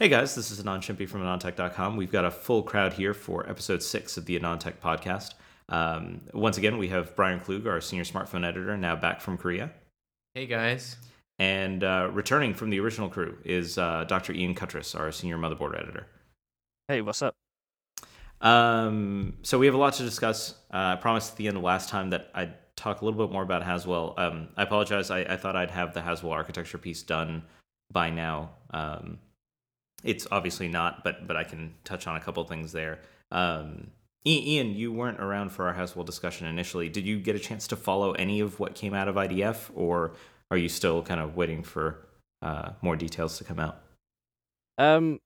Hey guys, this is Anand Shimpi from AnandTech.com. We've got a full crowd here for episode six of the AnonTech podcast. Um, once again, we have Brian Klug, our senior smartphone editor, now back from Korea. Hey guys. And uh, returning from the original crew is uh, Dr. Ian Cutress, our senior motherboard editor. Hey, what's up? Um, so we have a lot to discuss. Uh, I promised at the end of last time that I'd talk a little bit more about Haswell. Um, I apologize. I, I, thought I'd have the Haswell architecture piece done by now. It's obviously not, but but I can touch on a couple things there. Um, Ian, you weren't around for our Haswell discussion initially. Did you get a chance to follow any of what came out of IDF, or are you still kind of waiting for uh, more details to come out? Um,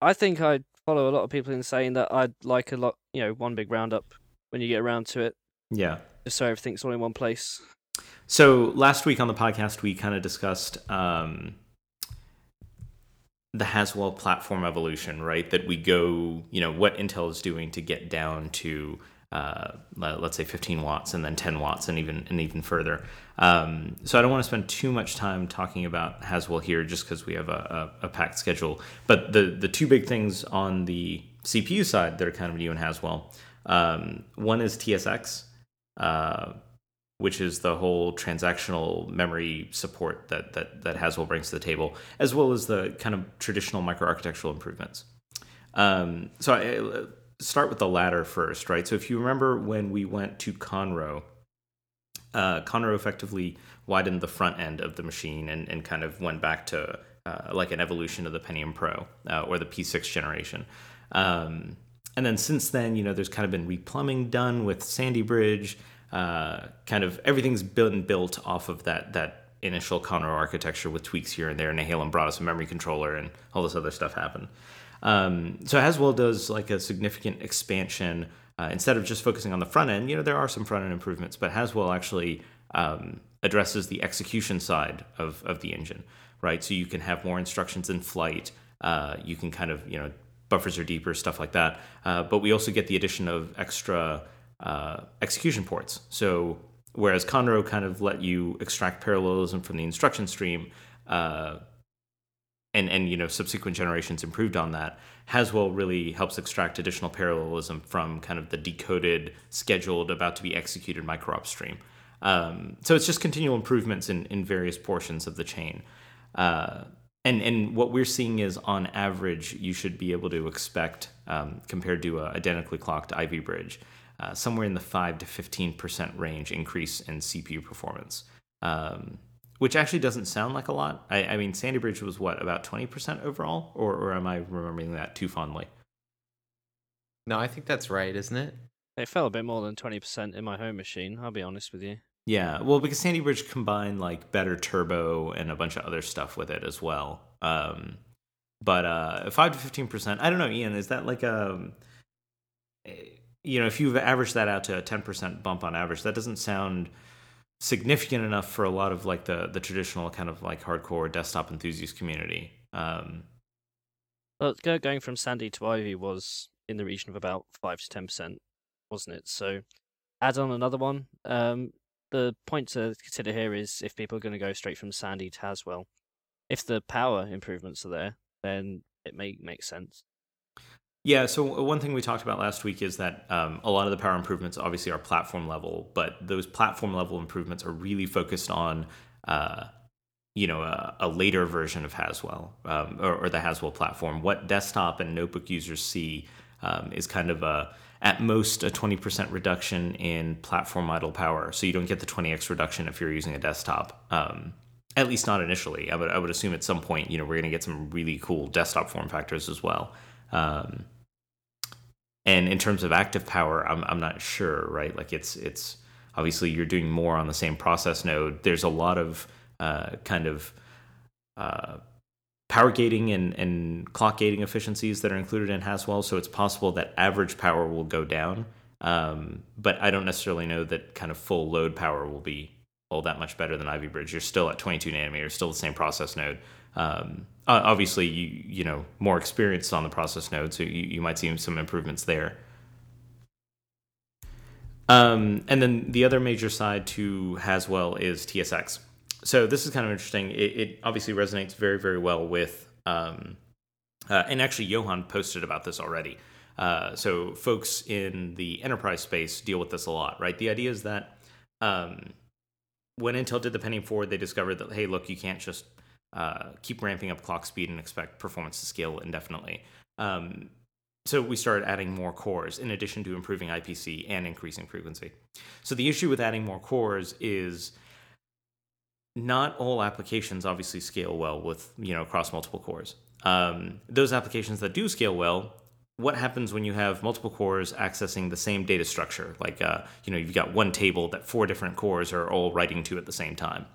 I think I follow a lot of people in saying that I'd like a lot, you know, one big roundup when you get around to it. Yeah. Just so everything's all in one place. So last week on the podcast, we kind of discussed um, the Haswell platform evolution, right? That we go, you know, what Intel is doing to get down to, uh, let's say, 15 watts and then 10 watts and even and even further. Um, so I don't want to spend too much time talking about Haswell here, just because we have a, a, a, packed schedule. But the the two big things on the CPU side that are kind of new in Haswell, um, one is TSX. Uh, which is the whole transactional memory support that, that, that Haswell brings to the table, as well as the kind of traditional microarchitectural improvements. Um, so I uh, start with the latter first, right? So if you remember when we went to Conroe, uh, Conroe effectively widened the front end of the machine and, and kind of went back to uh, like an evolution of the Pentium Pro uh, or the P6 generation. Um, and then since then, you know, there's kind of been replumbing done with Sandy Bridge uh, kind of everything's been built off of that that initial Conroe architecture with tweaks here and there. And Nehalem brought us a memory controller and all this other stuff happened. Um, so Haswell does like a significant expansion. Uh, instead of just focusing on the front end, you know, there are some front end improvements, but Haswell actually um, addresses the execution side of, of the engine, right? So you can have more instructions in flight. Uh, you can kind of, you know, buffers are deeper, stuff like that. Uh, but we also get the addition of extra uh, execution ports. So whereas Conroe kind of let you extract parallelism from the instruction stream, uh, and and you know subsequent generations improved on that. Haswell really helps extract additional parallelism from kind of the decoded, scheduled, about to be executed micro-op stream. Um, so it's just continual improvements in, in various portions of the chain. Uh, and, and what we're seeing is on average, you should be able to expect, um, compared to a identically clocked Ivy bridge, uh, somewhere in the 5 to 15% range increase in CPU performance, um, which actually doesn't sound like a lot. I, I, mean, Sandy Bridge was what, about 20% overall? Or, or am I remembering that too fondly? No, I think that's right, isn't it? It fell a bit more than 20% in my home machine, I'll be honest with you. Yeah, well, because Sandy Bridge combined like better turbo and a bunch of other stuff with it as well. Um, but uh, five to fifteen percent. I don't know, Ian. Is that like a you know, if you've averaged that out to a 10% bump on average, that doesn't sound significant enough for a lot of like the the traditional kind of like hardcore desktop enthusiast community. Um, well, going from Sandy to Ivy was in the region of about five to ten percent, wasn't it? So, add on another one. Um, the point to consider here is if people are going to go straight from Sandy to Haswell, if the power improvements are there, then it may make sense. Yeah, so one thing we talked about last week is that um, a lot of the power improvements obviously are platform level, but those platform level improvements are really focused on, uh, you know, a, a, later version of Haswell um, or, or, the Haswell platform. What desktop and notebook users see um, is kind of a at most a 20% reduction in platform idle power. So you don't get the 20x reduction if you're using a desktop. Um, at least not initially. I would I would assume at some point, you know, we're going to get some really cool desktop form factors as well. Um, and in terms of active power, I'm I'm not sure, right? Like it's it's obviously you're doing more on the same process node. There's a lot of uh, kind of uh, power gating and, and clock gating efficiencies that are included in Haswell, so it's possible that average power will go down. Um, but I don't necessarily know that kind of full load power will be all that much better than Ivy Bridge. You're still at 22 nanometers, still the same process node. Um, obviously, you you know more experience on the process node, so you, you might see some improvements there. Um, and then the other major side to Haswell is TSX. So this is kind of interesting. It, it obviously resonates very very well with um, Uh, and actually, Johan posted about this already. Uh, so folks in the enterprise space deal with this a lot, right? The idea is that um, when Intel did the Pentium 4, they discovered that hey, look, you can't just uh, keep ramping up clock speed and expect performance to scale indefinitely. Um, so we started adding more cores in addition to improving IPC and increasing frequency. So the issue with adding more cores is not all applications obviously scale well with you know across multiple cores. Um, those applications that do scale well, what happens when you have multiple cores accessing the same data structure? Like uh, you know you've got one table that four different cores are all writing to at the same time.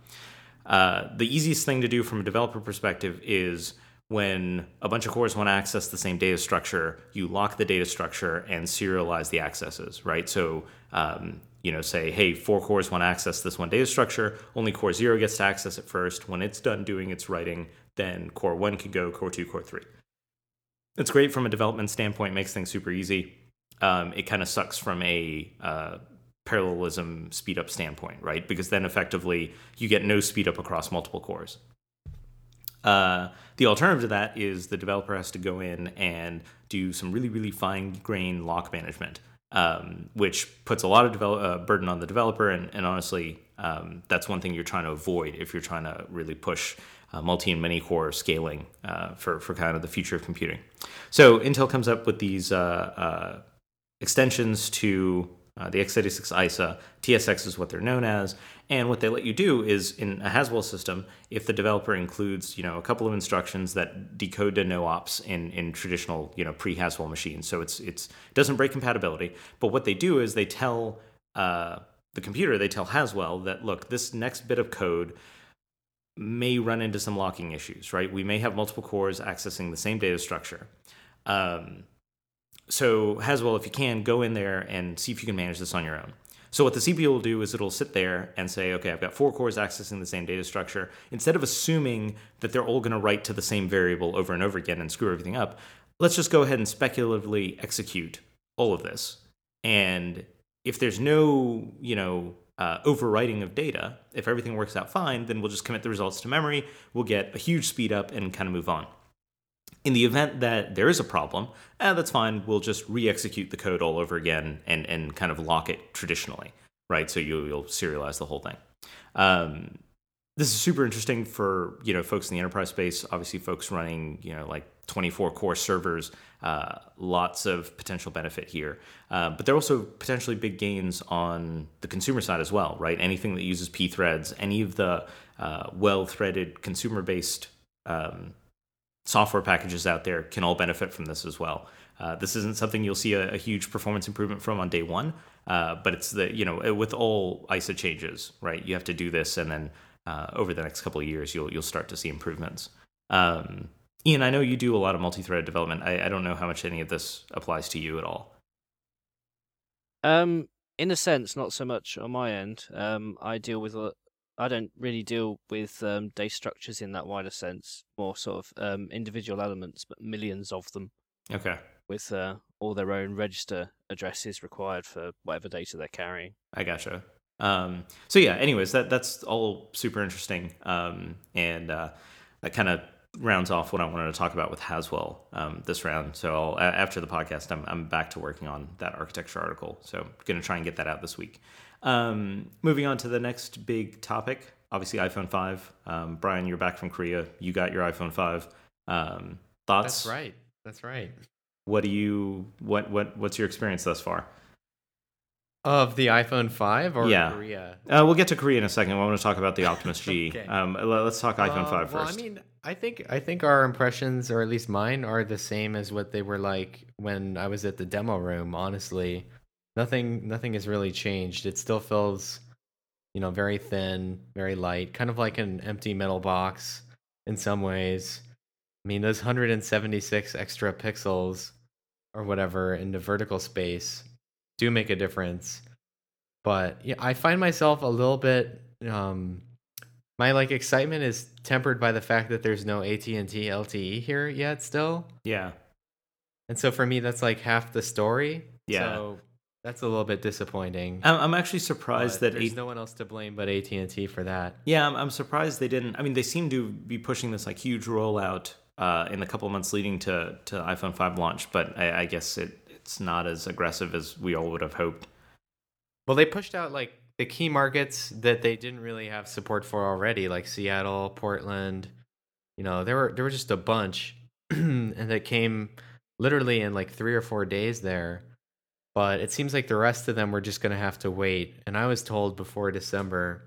Uh, the easiest thing to do from a developer perspective is when a bunch of cores want to access the same data structure, you lock the data structure and serialize the accesses, right? So, um, you know, say, hey, four cores want to access this one data structure, only core zero gets to access it first. When it's done doing its writing, then core one can go, core two, core three. It's great from a development standpoint, makes things super easy. Um, it kind of sucks from a uh, parallelism speed up standpoint, right? Because then effectively you get no speed up across multiple cores. Uh, the alternative to that is the developer has to go in and do some really, really fine grained lock management, um, which puts a lot of develop, uh, burden on the developer. And, and honestly, um, that's one thing you're trying to avoid if you're trying to really push uh, multi and many core scaling uh, for, for kind of the future of computing. So Intel comes up with these uh, uh, extensions to uh, the x86 ISA. TSX is what they're known as. And what they let you do is in a Haswell system, if the developer includes, you know, a couple of instructions that decode to no ops in, in traditional, you know, pre-Haswell machines. So it's it's it doesn't break compatibility. But what they do is they tell uh, the computer, they tell Haswell that look, this next bit of code may run into some locking issues, right? We may have multiple cores accessing the same data structure. Um, so Haswell, if you can, go in there and see if you can manage this on your own. So what the CPU will do is it'll sit there and say, okay, I've got four cores accessing the same data structure. Instead of assuming that they're all going to write to the same variable over and over again and screw everything up, let's just go ahead and speculatively execute all of this. And if there's no, you know, uh, overwriting of data, if everything works out fine, then we'll just commit the results to memory. We'll get a huge speed up and kind of move on. In the event that there is a problem, eh, that's fine. We'll just re-execute the code all over again and, and kind of lock it traditionally, right? So you, you'll serialize the whole thing. Um, this is super interesting for you know folks in the enterprise space. Obviously, folks running you know like 24 core servers. Uh, lots of potential benefit here, uh, but there are also potentially big gains on the consumer side as well, right? Anything that uses p threads, any of the uh, well-threaded consumer-based um, software packages out there can all benefit from this as well. Uh, this isn't something you'll see a, a, huge performance improvement from on day one, uh, but it's the you know with all ISA changes, right? You have to do this, and then uh, over the next couple of years, you'll you'll start to see improvements. Um, Ian, I know you do a lot of multi-threaded development. I, I, don't know how much any of this applies to you at all. Um, in a sense, not so much on my end. Um, I deal with a, I don't really deal with um, data structures in that wider sense, more sort of um, individual elements, but millions of them. Okay. With uh, all their own register addresses required for whatever data they're carrying. I gotcha. Um, so yeah. Anyways, that that's all super interesting, um, and uh, that kind of rounds off what I wanted to talk about with Haswell um, this round. So I'll, after the podcast, I'm I'm back to working on that architecture article. So I'm gonna try and get that out this week. Um, moving on to the next big topic, obviously iPhone 5. Um, Brian, you're back from Korea. You got your iPhone 5. Um, thoughts? That's right. That's right. What do you what what what's your experience thus far? Of the iPhone 5 or yeah. Korea? Uh, we'll get to Korea in a second. I want to talk about the Optimus G. okay. um, let's talk iPhone uh, 5 first. Well, I mean, I think I think our impressions, or at least mine, are the same as what they were like when I was at the demo room. Honestly, nothing nothing has really changed. It still feels, you know, very thin, very light, kind of like an empty metal box in some ways. I mean, those 176 extra pixels or whatever in the vertical space do make a difference. But yeah, I find myself a little bit um my like excitement is tempered by the fact that there's no AT&T LTE here yet still. Yeah. And so for me that's like half the story. Yeah. So that's a little bit disappointing. I'm, actually surprised that there's a- no one else to blame but AT and T for that. Yeah, I'm, I'm surprised they didn't. I mean, they seem to be pushing this like huge rollout uh, in the couple of months leading to to iPhone 5 launch, but I, I guess it it's not as aggressive as we all would have hoped. Well, they pushed out like the key markets that they didn't really have support for already, like Seattle, Portland. You know, there were there were just a bunch, and that came literally in like three or four days there. But it seems like the rest of them were just going to have to wait. And I was told before December.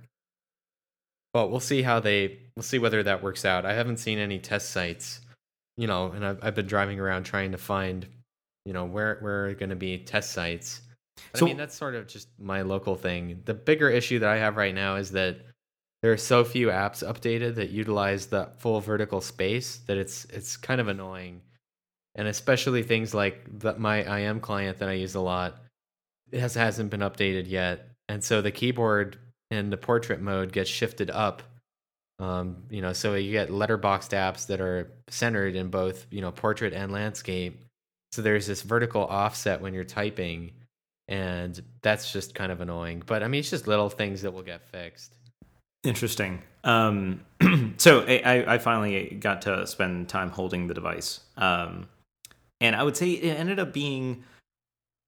But we'll see how they we'll see whether that works out. I haven't seen any test sites, you know, and I've I've been driving around trying to find, you know, where where are going to be test sites. But So- I mean, that's sort of just my local thing. The bigger issue that I have right now is that there are so few apps updated that utilize the full vertical space that it's it's kind of annoying. And especially things like the, my IM client that I use a lot, it has hasn't been updated yet, and so the keyboard in the portrait mode gets shifted up. Um, you know, so you get letterboxed apps that are centered in both you know portrait and landscape. So there's this vertical offset when you're typing, and that's just kind of annoying. But I mean, it's just little things that will get fixed. Interesting. Um, so I, I finally got to spend time holding the device, um, and I would say it ended up being,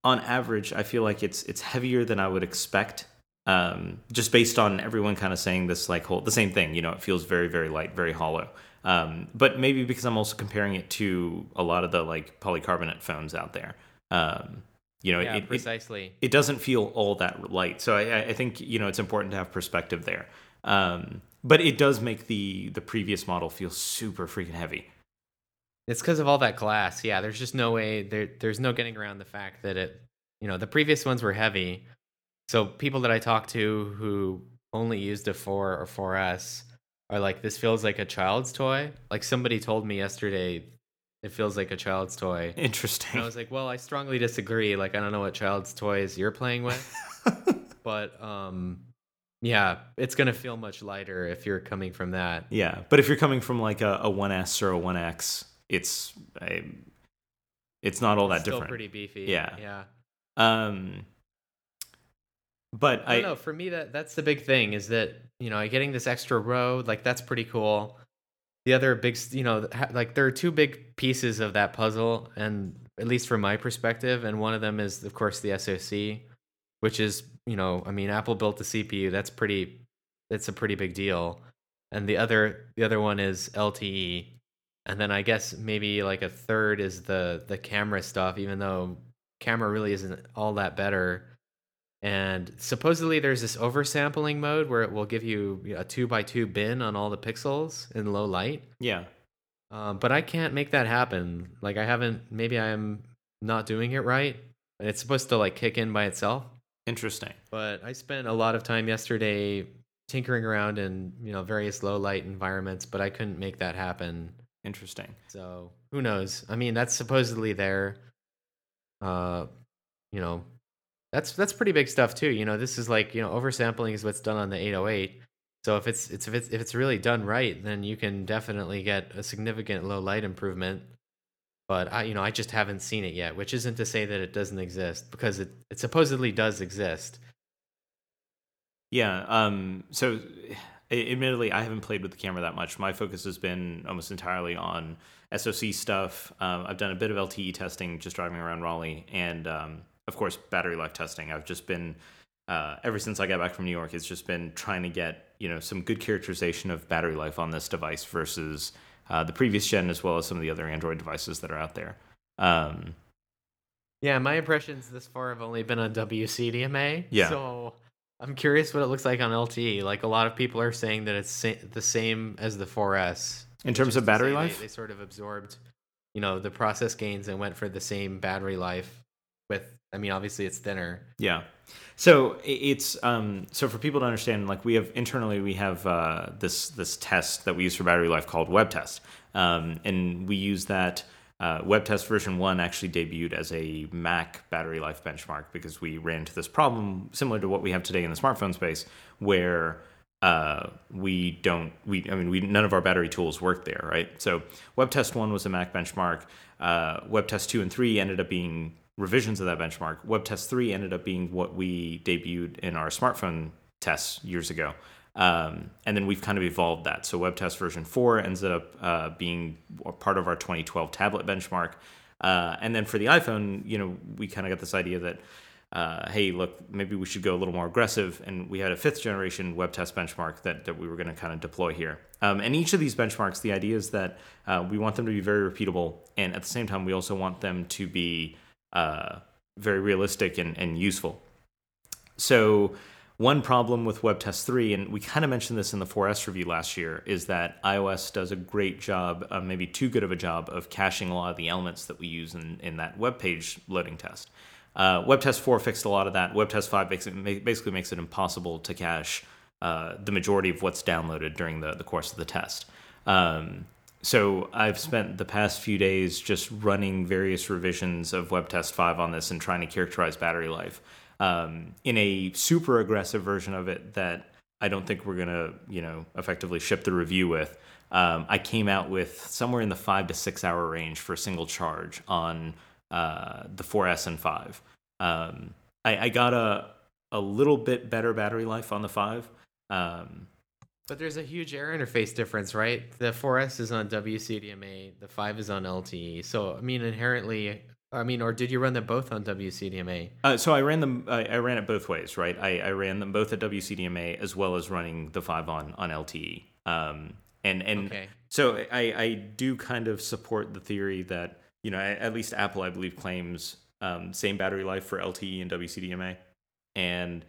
on average, I feel like it's it's heavier than I would expect. Um, just based on everyone kind of saying this like whole the same thing. You know, it feels very very light, very hollow. Um, but maybe because I'm also comparing it to a lot of the like polycarbonate phones out there. Um, you know, yeah, it, it, precisely. it doesn't feel all that light. So I, I think you know it's important to have perspective there. Um, but it does make the the previous model feel super freaking heavy. It's because of all that glass. Yeah, there's just no way there. There's no getting around the fact that it. You know, the previous ones were heavy. So people that I talk to who only used a four or 4S are like, this feels like a child's toy. Like somebody told me yesterday, it feels like a child's toy. And Interesting. I was like, well, I strongly disagree. Like, I don't know what child's toys you're playing with, but um, yeah, it's gonna feel much lighter if you're coming from that. yeah, but if you're coming from like a, a 1S or a 1X, it's a, it's not all that It's still different. pretty beefy. Yeah. yeah. Um, but I I, don't know. For me, that that's the big thing is that you know getting this extra row, like that's pretty cool. The other big, you know, like there are two big pieces of that puzzle, and at least from my perspective, and one of them is of course the SoC, which is you know, I mean, Apple built the CPU. That's pretty. That's a pretty big deal. And the other, the other one is LTE, and then I guess maybe like a third is the the camera stuff. Even though camera really isn't all that better. And supposedly there's this oversampling mode where it will give you a two by two bin on all the pixels in low light. Yeah, um, but i can't make that happen. Like i haven't maybe i'm not doing it right. And it's supposed to like kick in by itself. Interesting. but i spent a lot of time yesterday tinkering around in you know various low light environments but i couldn't make that happen Interesting. so who knows i mean that's supposedly there uh you know that's that's pretty big stuff too you know this is like you know oversampling is what's done on the 808 so if it's it's if it's if it's really done right then you can definitely get a significant low light improvement but i you know i just haven't seen it yet which isn't to say that it doesn't exist because it, it supposedly does exist Yeah. Um. So, admittedly, I haven't played with the camera that much. My focus has been almost entirely on SoC stuff. Um, I've done a bit of LTE testing, just driving around Raleigh, and um, of course, battery life testing. I've just been uh, ever since I got back from New York. It's just been trying to get you know some good characterization of battery life on this device versus uh, the previous gen, as well as some of the other Android devices that are out there. Um, yeah my impressions this far have only been on wcdma Yeah. so i'm curious what it looks like on lte like a lot of people are saying that it's sa- the same as the 4s in terms of battery say they- life, They, sort of absorbed, you know, the process gains and went for the same battery life. With, I mean, obviously it's thinner. Yeah. So it's um so for people to understand, like we have internally we have uh, this this test that we use for battery life called Web Test, um, and we use that. Uh, Web Test version one actually debuted as a Mac battery life benchmark because we ran into this problem similar to what we have today in the smartphone space, where uh, we don't we I mean we none of our battery tools work there, right? So Web Test one was a Mac benchmark. Uh, Web Test two and three ended up being revisions of that benchmark. Web Test three ended up being what we debuted in our smartphone tests years ago. Um, and then we've kind of evolved that. So WebTest version 4 ends up uh, being part of our 2012 tablet benchmark. Uh, and then for the iPhone, you know, we kind of got this idea that, uh, hey, look, maybe we should go a little more aggressive. And we had a fifth generation WebTest benchmark that, that we were going to kind of deploy here. Um, and each of these benchmarks, the idea is that uh, we want them to be very repeatable. And at the same time, we also want them to be uh, very realistic and, and useful. So, one problem with WebTest 3, and we kind of mentioned this in the 4S review last year, is that iOS does a great job, uh, maybe too good of a job, of caching a lot of the elements that we use in, in that web page loading test. Uh, WebTest 4 fixed a lot of that. WebTest 5 makes it, basically makes it impossible to cache uh, the majority of what's downloaded during the, the course of the test. Um, so I've spent the past few days just running various revisions of WebTest 5 on this and trying to characterize battery life um, in a super aggressive version of it that I don't think we're gonna, you know, effectively ship the review with. Um, I came out with somewhere in the five to six hour range for a single charge on uh, the 4S and 5. Um, I, I, got a a little bit better battery life on the 5. Um, but there's a huge air interface difference, right? The 4S is on WCDMA, the 5 is on LTE. So, I mean, inherently, I mean, or did you run them both on WCDMA? Uh, so I ran them. I, I, ran it both ways, right? I, I, ran them both at WCDMA as well as running the five on on LTE. Um, and and okay. so I I do kind of support the theory that you know at least Apple I believe claims um, same battery life for LTE and WCDMA, and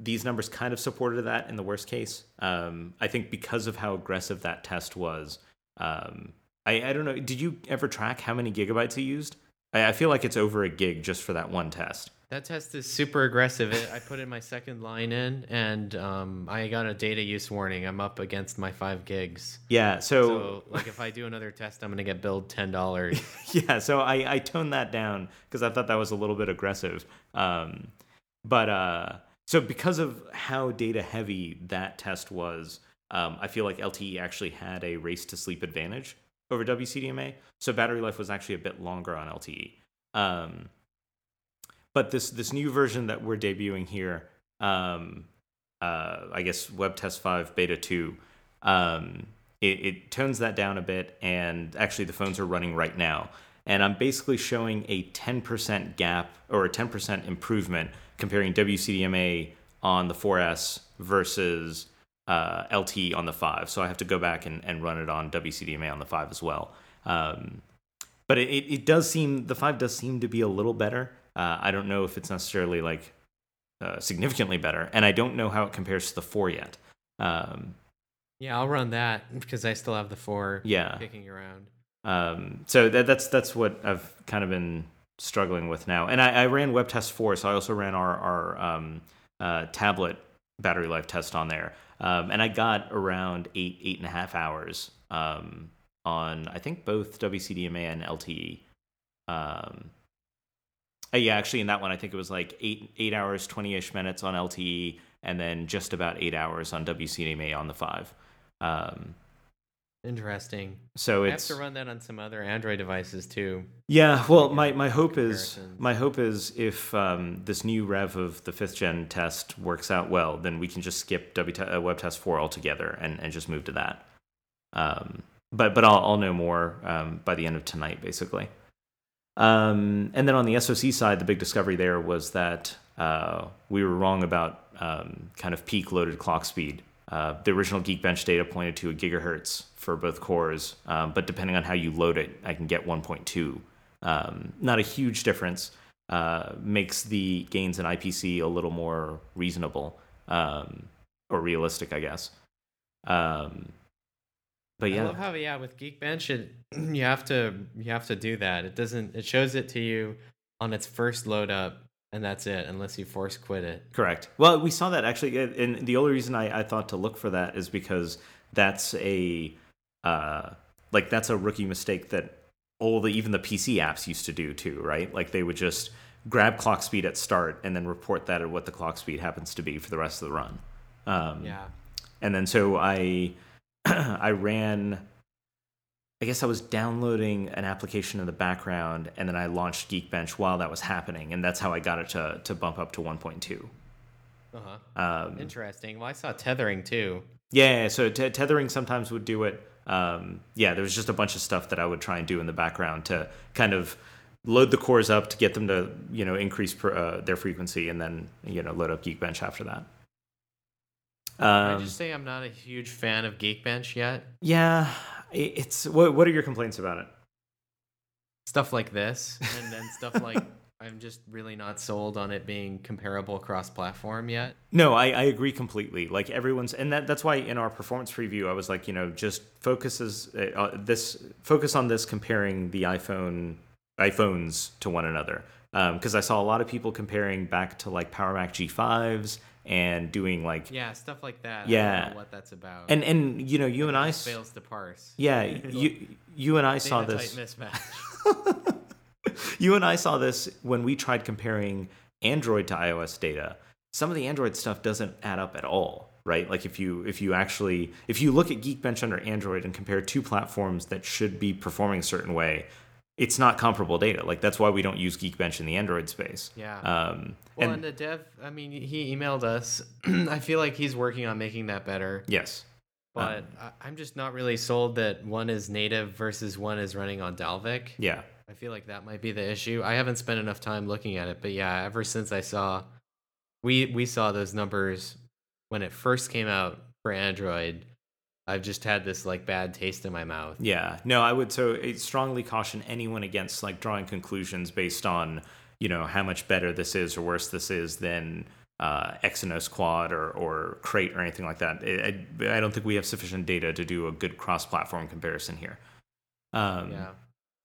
these numbers kind of supported that in the worst case. Um, I think because of how aggressive that test was. Um, I, I don't know. Did you ever track how many gigabytes he used? I, I feel like it's over a gig just for that one test. That test is super aggressive. I put in my second line in, and um, I got a data use warning. I'm up against my five gigs. Yeah, so, so like if I do another test, I'm gonna get billed ten dollars. yeah, so I I toned that down because I thought that was a little bit aggressive. Um, but uh, so because of how data heavy that test was, um, I feel like LTE actually had a race to sleep advantage over WCDMA. So battery life was actually a bit longer on LTE. Um, but this this new version that we're debuting here, um, uh, I guess WebTest 5 Beta 2, um, it, it tones that down a bit, and actually the phones are running right now. And I'm basically showing a 10% gap or a 10% improvement comparing WCDMA on the 4S versus uh, LT on the 5. So I have to go back and, and run it on WCDMA on the 5 as well. Um, but it, it does seem, the 5 does seem to be a little better. Uh, I don't know if it's necessarily like uh, significantly better. And I don't know how it compares to the 4 yet. Um, yeah, I'll run that because I still have the 4 yeah. kicking around. Um, so that, that's that's what I've kind of been struggling with now. And I, I ran WebTest 4, so I also ran our, our um, uh, tablet battery life test on there. Um, and I got around eight, eight and a half hours um, on, I think, both WCDMA and LTE. Um, uh, yeah, actually, in that one, I think it was like eight, eight hours, 20 ish minutes on LTE, and then just about eight hours on WCDMA on the five. Interesting. So I it's have to run that on some other Android devices too. Yeah, well, my, my hope is my hope is if um, this new rev of the fifth gen test works out well, then we can just skip w uh, WebTest four altogether and, and just move to that. Um, but but I'll I'll know more um, by the end of tonight, basically. Um, and then on the SoC side, the big discovery there was that uh, we were wrong about um, kind of peak loaded clock speed uh, the original Geekbench data pointed to a gigahertz for both cores, um, but depending on how you load it, I can get 1.2. Um, not a huge difference. Uh, makes the gains in IPC a little more reasonable um, or realistic, I guess. Um, but yeah, I love how yeah with Geekbench, it, you have to you have to do that. It doesn't. It shows it to you on its first load up and that's it unless you force quit it. Correct. Well we saw that actually and the only reason i, I thought to look for that is because that's a uh, like that's a rookie mistake that all the even the pc apps used to do too right? Like they would just grab clock speed at start and then report that at what the clock speed happens to be for the rest of the run. Um, yeah. and then so i i ran I guess I was downloading an application in the background, and then I launched Geekbench while that was happening, and that's how I got it to to bump up to 1.2. Uh huh. Um, Interesting. Well, I saw tethering too. Yeah, so t- tethering sometimes would do it. Um, yeah, there was just a bunch of stuff that I would try and do in the background to kind of load the cores up to get them to you know increase per, uh, their frequency, and then you know load up Geekbench after that. Can I Um, just say I'm not a huge fan of Geekbench yet. yeah, it's what. What are your complaints about it? Stuff like this, and then stuff like I'm just really not sold on it being comparable cross-platform yet. No, I, I agree completely. Like everyone's, and that that's why in our performance preview, I was like, you know, just focuses uh, uh, this focus on this comparing the iPhone iPhones to one another, because I saw a lot of people comparing back to like Power Mac G5s and doing like, Yeah, stuff like that. I Yeah. don't know what that's about. and and you know, you and It I, fails to parse. yeah, you you and I saw this. mismatch. you and I saw this when we tried comparing Android to iOS data. Some of the Android stuff doesn't add up at all, right? Like if you if you actually if you look at Geekbench under Android and compare two platforms that should be performing a certain way, it's not comparable data. Like that's why we don't use Geekbench in the Android space. Yeah. Um, well, and and the dev, I mean, he emailed us. I feel like he's working on making that better. yes, But I, I'm just not really sold that one is native versus one is running on Dalvik. yeah, I feel like that might be the issue. I haven't spent enough time looking at it, but yeah, ever since I saw we we saw those numbers when it first came out for Android, I've just had this like bad taste in my mouth. Yeah, no, I would so I strongly caution anyone against like drawing conclusions based on you know how much better this is or worse this is than uh, Exynos Quad or or Krait or anything like that. I, I, I don't think we have sufficient data to do a good cross-platform comparison here. Um, Yeah.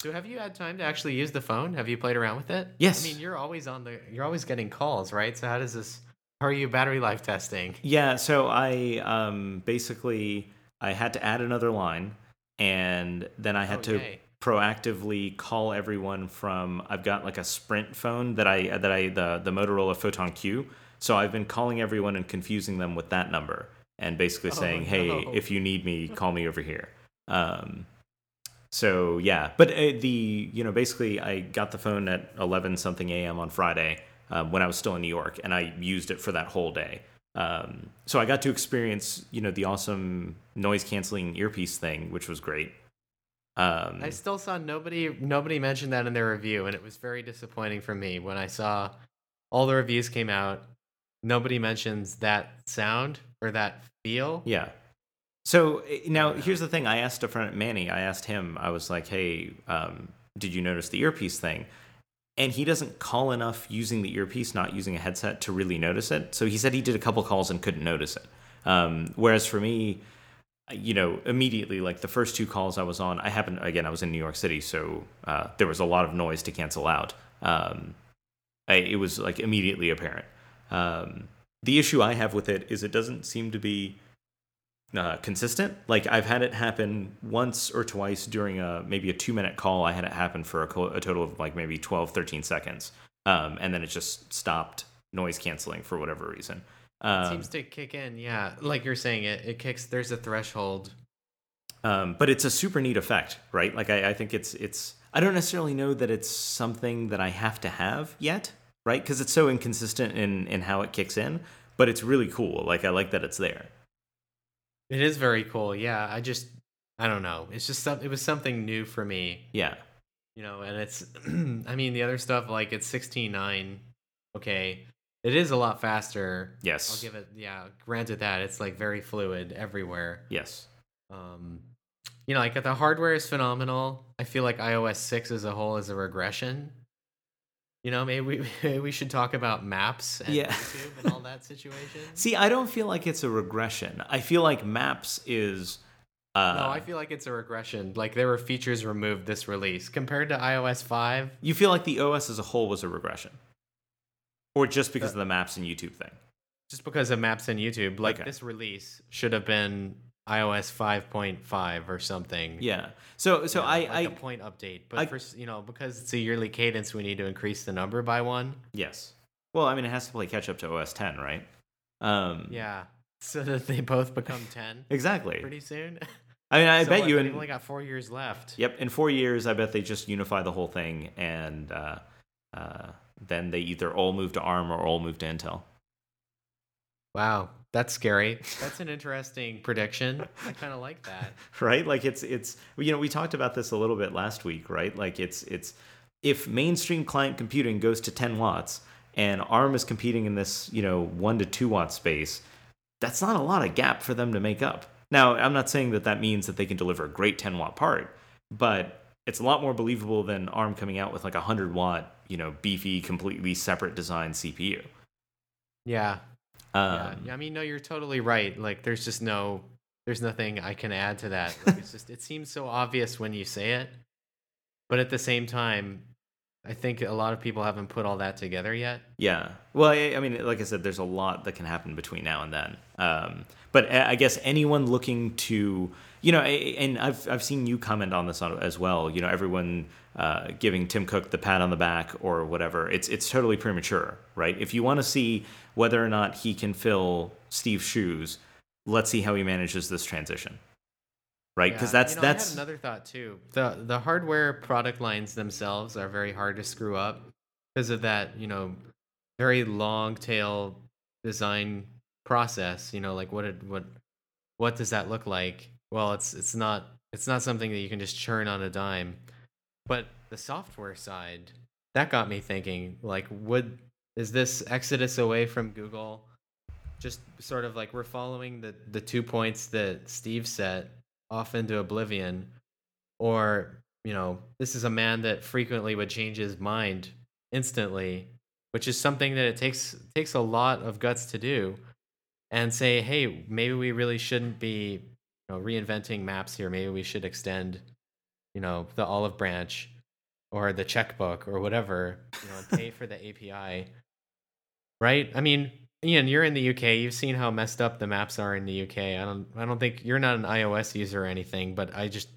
So have you had time to actually use the phone? Have you played around with it? Yes. I mean, you're always on the you're always getting calls, right? So how does this how are you battery life testing? Yeah, so I um, basically I had to add another line, and then I had Oh, to yay. proactively call everyone from. I've got like a Sprint phone that I that I the the Motorola Photon Q. So I've been calling everyone and confusing them with that number, and basically Oh, saying, "Hey, no. if you need me, call me over here." Um, so yeah, but uh, the you know basically I got the phone at eleven something a.m. on Friday um, when I was still in New York, and I used it for that whole day. Um, so I got to experience you know the awesome noise canceling earpiece thing, which was great. Um, I still saw nobody nobody mentioned that in their review, and it was very disappointing for me when I saw all the reviews came out. Nobody mentions that sound or that feel. Yeah. So eh, now here's the thing. I asked a friend Manny. I asked him. I was like, "Hey, um, did you notice the earpiece thing?" And he doesn't call enough using the earpiece, not using a headset, to really notice it. So he said he did a couple calls and couldn't notice it. Um, whereas for me, you know, immediately, like the first two calls I was on, I happened again. I was in New York City, so uh, there was a lot of noise to cancel out. Um, I, it was like immediately apparent. Um, the issue I have with it is it doesn't seem to be uh, consistent. Like I've had it happen once or twice during a maybe a two minute call. I had it happen for a, co- a total of like maybe 12, 13 seconds. Um, and then it just stopped noise canceling for whatever reason. It Um, seems to kick in, yeah. Like you're saying, it it kicks. There's a threshold. um, but it's a super neat effect, right? Like I, I think it's it's. I don't necessarily know that it's something that I have to have yet, right? Because it's so inconsistent in in how it kicks in. But it's really cool. Like I like that it's there. It is very cool. Yeah, I just I don't know. It's just some, it was something new for me, Yeah. you know. And it's I mean the other stuff like it's 16.9. Okay, it is a lot faster. Yes. I'll give it. Yeah, granted that it's like very fluid everywhere. Yes. Um, you know, like the hardware is phenomenal. I feel like iOS six as a whole is a regression. You know, maybe we maybe we should talk about maps and Yeah. YouTube and all that situation. See, I don't feel like it's a regression. I feel like Maps is. Uh, no, I feel like it's a regression. Like there were features removed this release compared to iOS five. you feel like the OS as a whole was a regression, or just because Uh, of the Maps and YouTube thing. Just because of maps and YouTube, like Okay. this release should have been iOS five point five or something. Yeah. So, so Yeah, I, like I, a point update, but I- for you know because it's a yearly cadence, we need to increase the number by one. yes. Well, I mean, it has to play catch up to OS 10, right? Um, Yeah, so that they both become ten Exactly. pretty soon. I mean, I So bet what, you in. only got four years left. Yep. In four years, I bet they just unify the whole thing, and uh, uh, then they either all move to ARM or all move to Intel. Wow, that's scary. That's an interesting prediction. I kind of like that. right? Like it's it's you know we talked about this a little bit last week, right? Like it's it's if mainstream client computing goes to 10 watts and ARM is competing in this you know one to two watt space, that's not a lot of gap for them to make up. Now I'm not saying that that means that they can deliver a great 10 watt part, but it's a lot more believable than ARM coming out with like a 100 watt you know beefy completely separate design CPU. Yeah, Um, yeah. I mean, no, you're totally right. Like, there's just no, there's nothing I can add to that. Like, it's just, it seems so obvious when you say it, but at the same time, I think a lot of people haven't put all that together yet. Yeah. Well, I, I mean, like I said, there's a lot that can happen between now and then. Um, but I I guess anyone looking to, you know, and I've I've seen you comment on this as well. You know, everyone uh, giving Tim Cook the pat on the back or whatever. It's it's totally premature, right? If you want to see whether or not he can fill Steve's shoes, let's see how he manages this transition, right? Because Yeah, that's you know, that's another thought too. The the hardware product lines themselves are very hard to screw up because of that, you know, very long tail design process. You know, like what it, what what does that look like? Well, it's it's not it's not something that you can just churn on a dime. But the software side, that got me thinking, like, would is this exodus away from Google? Just sort of like we're following the the two points that Steve set off into oblivion, or you know, this is a man that frequently would change his mind instantly, which is something that it takes takes a lot of guts to do, and say, hey, maybe we really shouldn't be you know reinventing maps here. Maybe we should extend you know the olive branch or the checkbook or whatever you know and pay for the api right i mean ian you're in the uk you've seen how messed up the maps are in the uk i don't i don't think you're not an ios user or anything but i just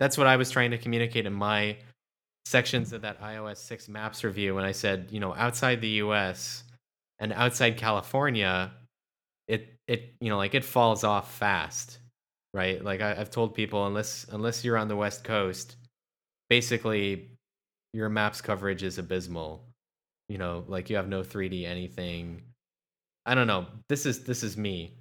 that's what i was trying to communicate in my sections of that ios 6 maps review when i said you know outside the us and outside california it it you know like it falls off fast right? Like I, I've told people, unless unless you're on the West Coast, basically your maps coverage is abysmal. You know, like you have no 3D anything. I don't know. This is this is me.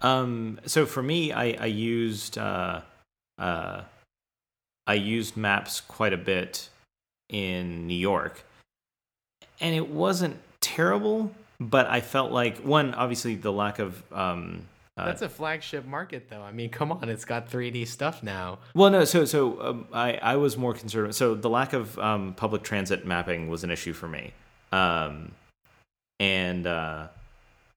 Um, so for me, I, I used uh, uh, I used maps quite a bit in New York, and it wasn't terrible. But I felt like one, obviously, the lack of um, uh, That's a flagship market, though. I mean, come on, it's got 3D stuff now. well, no. So so um, I I was more concerned. So the lack of um, public transit mapping was an issue for me, um, and uh,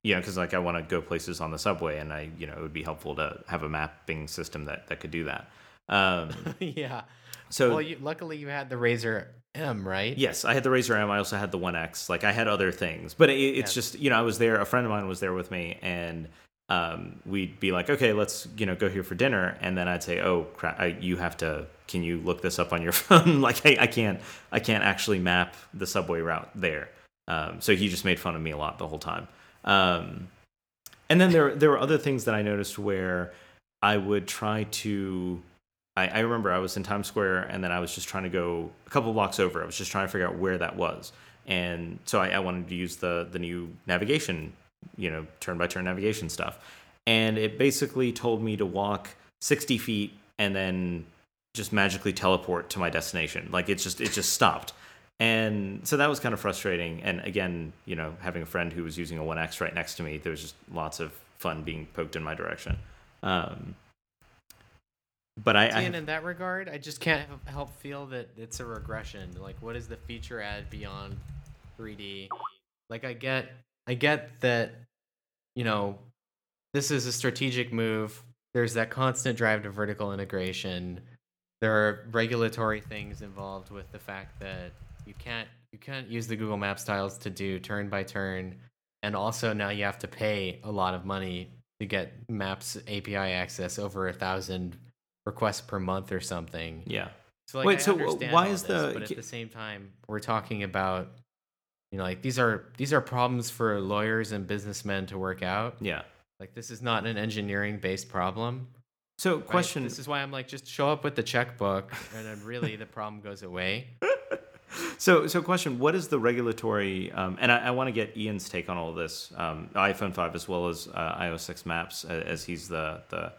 you know, because like I want to go places on the subway, and I you know it would be helpful to have a mapping system that that could do that. Um, yeah. so well, you, luckily you had the RAZR M, right? Yes, I had the RAZR M. I also had the One X. Like I had other things, but it, it's Yes. just you know I was there. A friend of mine was there with me, and um, we'd be like, okay, let's you know go here for dinner, and then I'd say, oh crap, I, you have to. Can you look this up on your phone? like hey, I can't. I can't actually map the subway route there. Um, so he just made fun of me a lot the whole time. Um, and then there there were other things that I noticed where I would try to. I, I remember I was in Times Square and then I was just trying to go a couple blocks over. I was just trying to figure out where that was, and so I, I wanted to use the the new navigation, you know, turn by turn navigation stuff, and it basically told me to walk sixty feet and then just magically teleport to my destination. Like it just it just stopped. And so that was kind of frustrating. And again, you know, having a friend who was using a 1X right next to me, there was just lots of fun being poked in my direction. Um, but I, I and in that regard, I just can't help feel that it's a regression. Like, what is the feature add beyond 3D? Like, I get, I get that, you know, this is a strategic move. There's that constant drive to vertical integration. There are regulatory things involved with the fact that you can't, you can't use the Google Maps tiles to do turn by turn, and also now you have to pay a lot of money to get Maps API access over a thousand requests per month or something. yeah. So like, Wait, I so why is this, the- But at the same time, we're talking about, you know, like these are these are problems for lawyers and businessmen to work out. Yeah. Like this is not an engineering based problem. So Question. question This is why I'm like, just show up with the checkbook, and then really the problem goes away. so, so question: What is the regulatory? Um, and I, I want to get Ian's take on all of this, um, iPhone five as well as uh, iOS six Maps, as he's the the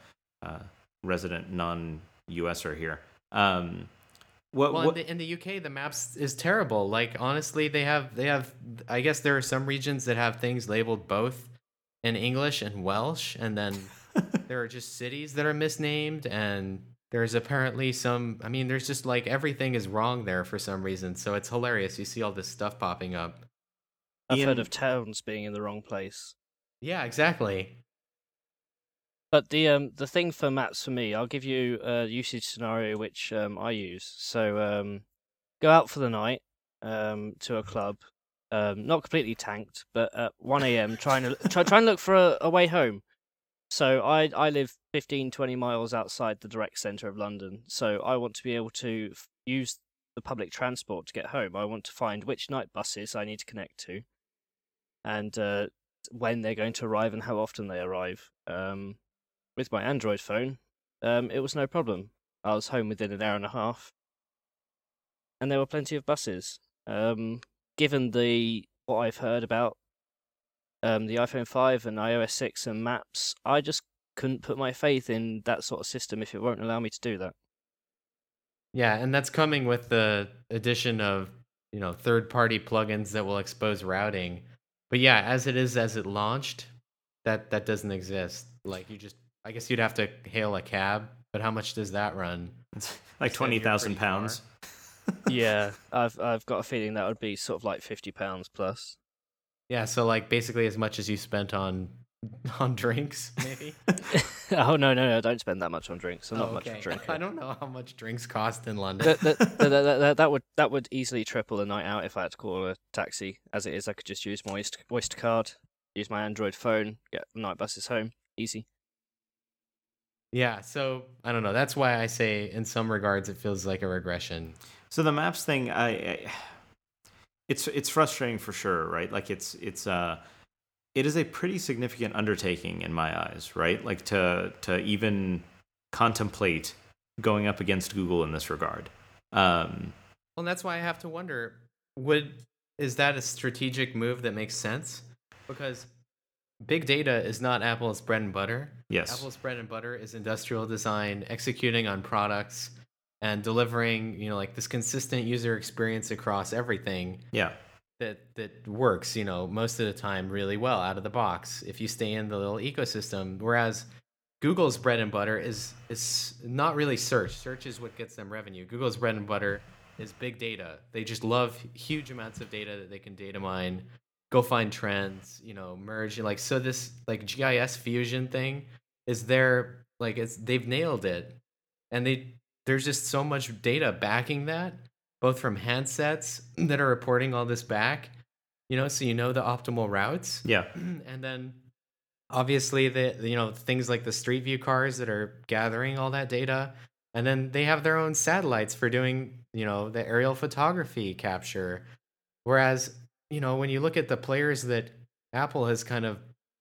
uh, resident non-USer here. Um, what, well, what? In, the, in the UK, the maps is terrible. Like honestly, they have they have. I guess there are some regions that have things labeled both in English and Welsh, and then there are just cities that are misnamed and there's apparently some i mean there's just like everything is wrong there for some reason so it's hilarious you see all this stuff popping up i've Ian... heard of towns being in the wrong place yeah exactly but the um the thing for maps for me i'll give you a usage scenario which um i use so um go out for the night um to a club um not completely tanked but at 1 a.m trying to try, try and look for a, a way home so I I live 15 20 miles outside the direct center of London. So I want to be able to f- use the public transport to get home. I want to find which night buses I need to connect to and uh, when they're going to arrive and how often they arrive. Um, with my Android phone, um, it was no problem. I was home within an hour and a half, and there were plenty of buses. Um, given the what I've heard about um, the iPhone 5 and iOS 6 and Maps, I just couldn't put my faith in that sort of system if it won't allow me to do that. Yeah, and that's coming with the addition of you know third-party plugins that will expose routing. But yeah, as it is as it launched, that that doesn't exist. Like you just, I guess you'd have to hail a cab, but how much does that run? It's like twenty thousand pounds. yeah, I've I've got a feeling that would be sort of like fifty pounds plus. Yeah, so like basically as much as you spent on on drinks, maybe. oh no, no, no! Don't spend that much on drinks. I'm not oh, okay. much of a drinker. I don't know how much drinks cost in London. that, that, that, that, that, would that would easily triple a night out if I had to call a taxi. As it is, I could just use my Oyster card, use my Android phone, get night buses home, easy. Yeah, so I don't know. That's why I say, in some regards, it feels like a regression. So the maps thing, I, I it's it's frustrating for sure, right? Like it's it's uh it is a pretty significant undertaking in my eyes, right? Like to to even contemplate going up against Google in this regard. Um, well, that's why I have to wonder: would is that a strategic move that makes sense? Because big data is not Apple's bread and butter. Yes, Apple's bread and butter is industrial design, executing on products, and delivering you know like this consistent user experience across everything yeah. that that works you know most of the time really well out of the box if you stay in the little ecosystem. Whereas google's bread and butter is is not really search. Search is what gets them revenue. Google's bread and butter is big data. They just love huge amounts of data that they can data mine go find trends you know merge like so this like gis fusion thing is there like it's they've nailed it and they there's just so much data backing that, both from handsets that are reporting all this back, you know, so you know the optimal routes. Yeah. And then obviously the you know things like the street view cars that are gathering all that data and then they have their own satellites for doing you know the aerial photography capture whereas you know when you look at the players that apple has kind of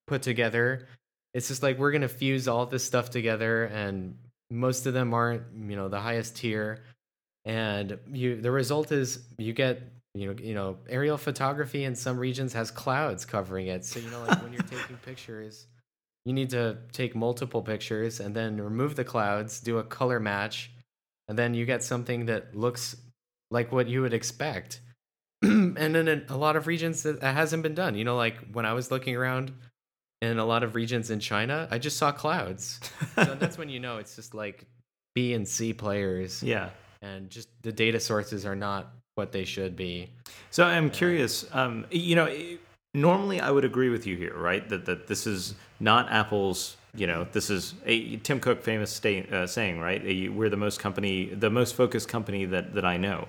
put together it's just like we're going to fuse all this stuff together and most of them aren't you know the highest tier and you the result is you get you know you know aerial photography in some regions has clouds covering it so you know like when you're taking pictures you need to take multiple pictures and then remove the clouds do a color match and then you get something that looks like what you would expect and then in a lot of regions that hasn't been done you know like when i was looking around in a lot of regions in China, I just saw clouds. so that's when you know it's just like B and C players. Yeah. And just the data sources are not what they should be. So I'm curious, um, you know, normally I would agree with you here, right? That that this is not Apple's. You know, this is a Tim Cook famous state, uh, saying, right? We're the most company, the most focused company that that I know.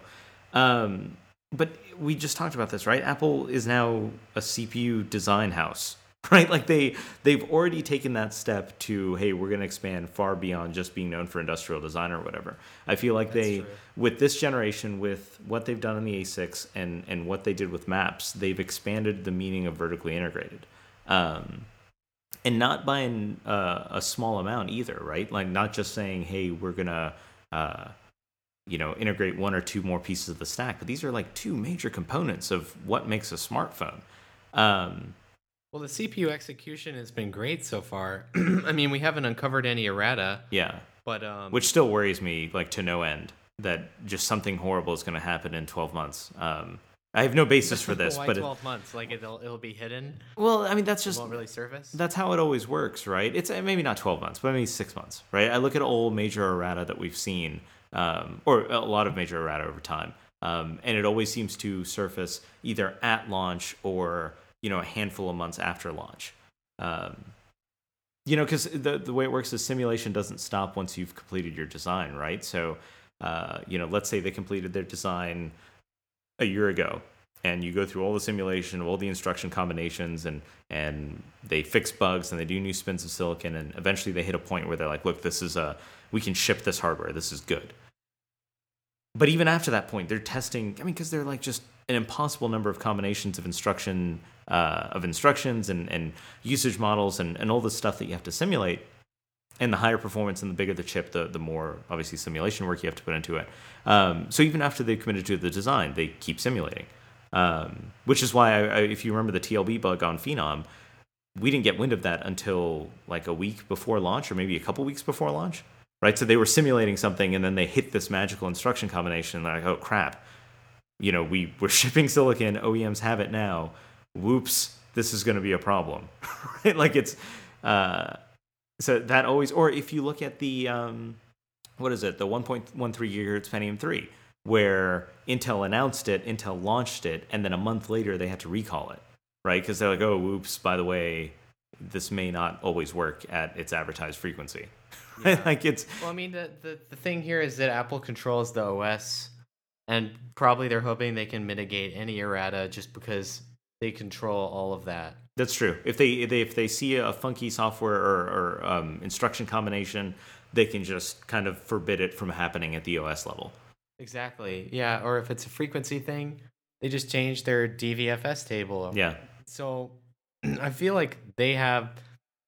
Um, but we just talked about this, right? Apple is now a CPU design house, right like they they've already taken that step to hey we're going to expand far beyond just being known for industrial design or whatever i feel like That's they true. with this generation with what they've done in the a6 and and what they did with maps they've expanded the meaning of vertically integrated um, and not by an, uh, a small amount either right like not just saying hey we're going to uh, you know integrate one or two more pieces of the stack. But these are like two major components of what makes a smartphone. Um, well, the CPU execution has been great so far. I mean, we haven't uncovered any errata. Yeah, but um, which still worries me like to no end that just something horrible is going to happen in 12 months. Um, I have no basis for this, Why but 12 it, months, like it'll it'll be hidden. Well, I mean that's just it won't really surface. That's how it always works, right? It's uh, maybe not 12 months, but maybe six months, right? I look at old major errata that we've seen, um, or a lot of major errata over time, um, and it always seems to surface either at launch or you know a handful of months after launch. Um, you know, because the the way it works is simulation doesn't stop once you've completed your design, right? So, uh, you know, let's say they completed their design a year ago and you go through all the simulation all the instruction combinations and and they fix bugs and they do new spins of silicon and eventually they hit a point where they're like look this is a we can ship this hardware. This is good. But even after that point they're testing i mean because they're like just an impossible number of combinations of instruction uh, of instructions and, and usage models and, and all the stuff that you have to simulate. And the higher performance and the bigger the chip, the, the more obviously simulation work you have to put into it. Um, so even after they've committed to the design, they keep simulating, um, which is why, I, I, if you remember the TLB bug on Phenom, we didn't get wind of that until like a week before launch or maybe a couple weeks before launch, right? So they were simulating something and then they hit this magical instruction combination. And they're like, oh crap, you know, we, we're shipping silicon, OEMs have it now. Whoops, this is going to be a problem, right? Like it's, uh, so that always or if you look at the um, what is it the 1.13 gigahertz pentium 3 where intel announced it intel launched it and then a month later they had to recall it right because they're like oh oops by the way this may not always work at its advertised frequency yeah. like it's well i mean the, the, the thing here is that apple controls the os and probably they're hoping they can mitigate any errata just because they control all of that that's true. If they, if they if they see a funky software or, or um, instruction combination, they can just kind of forbid it from happening at the OS level. Exactly. Yeah. Or if it's a frequency thing, they just change their DVFS table. Yeah. So I feel like they have,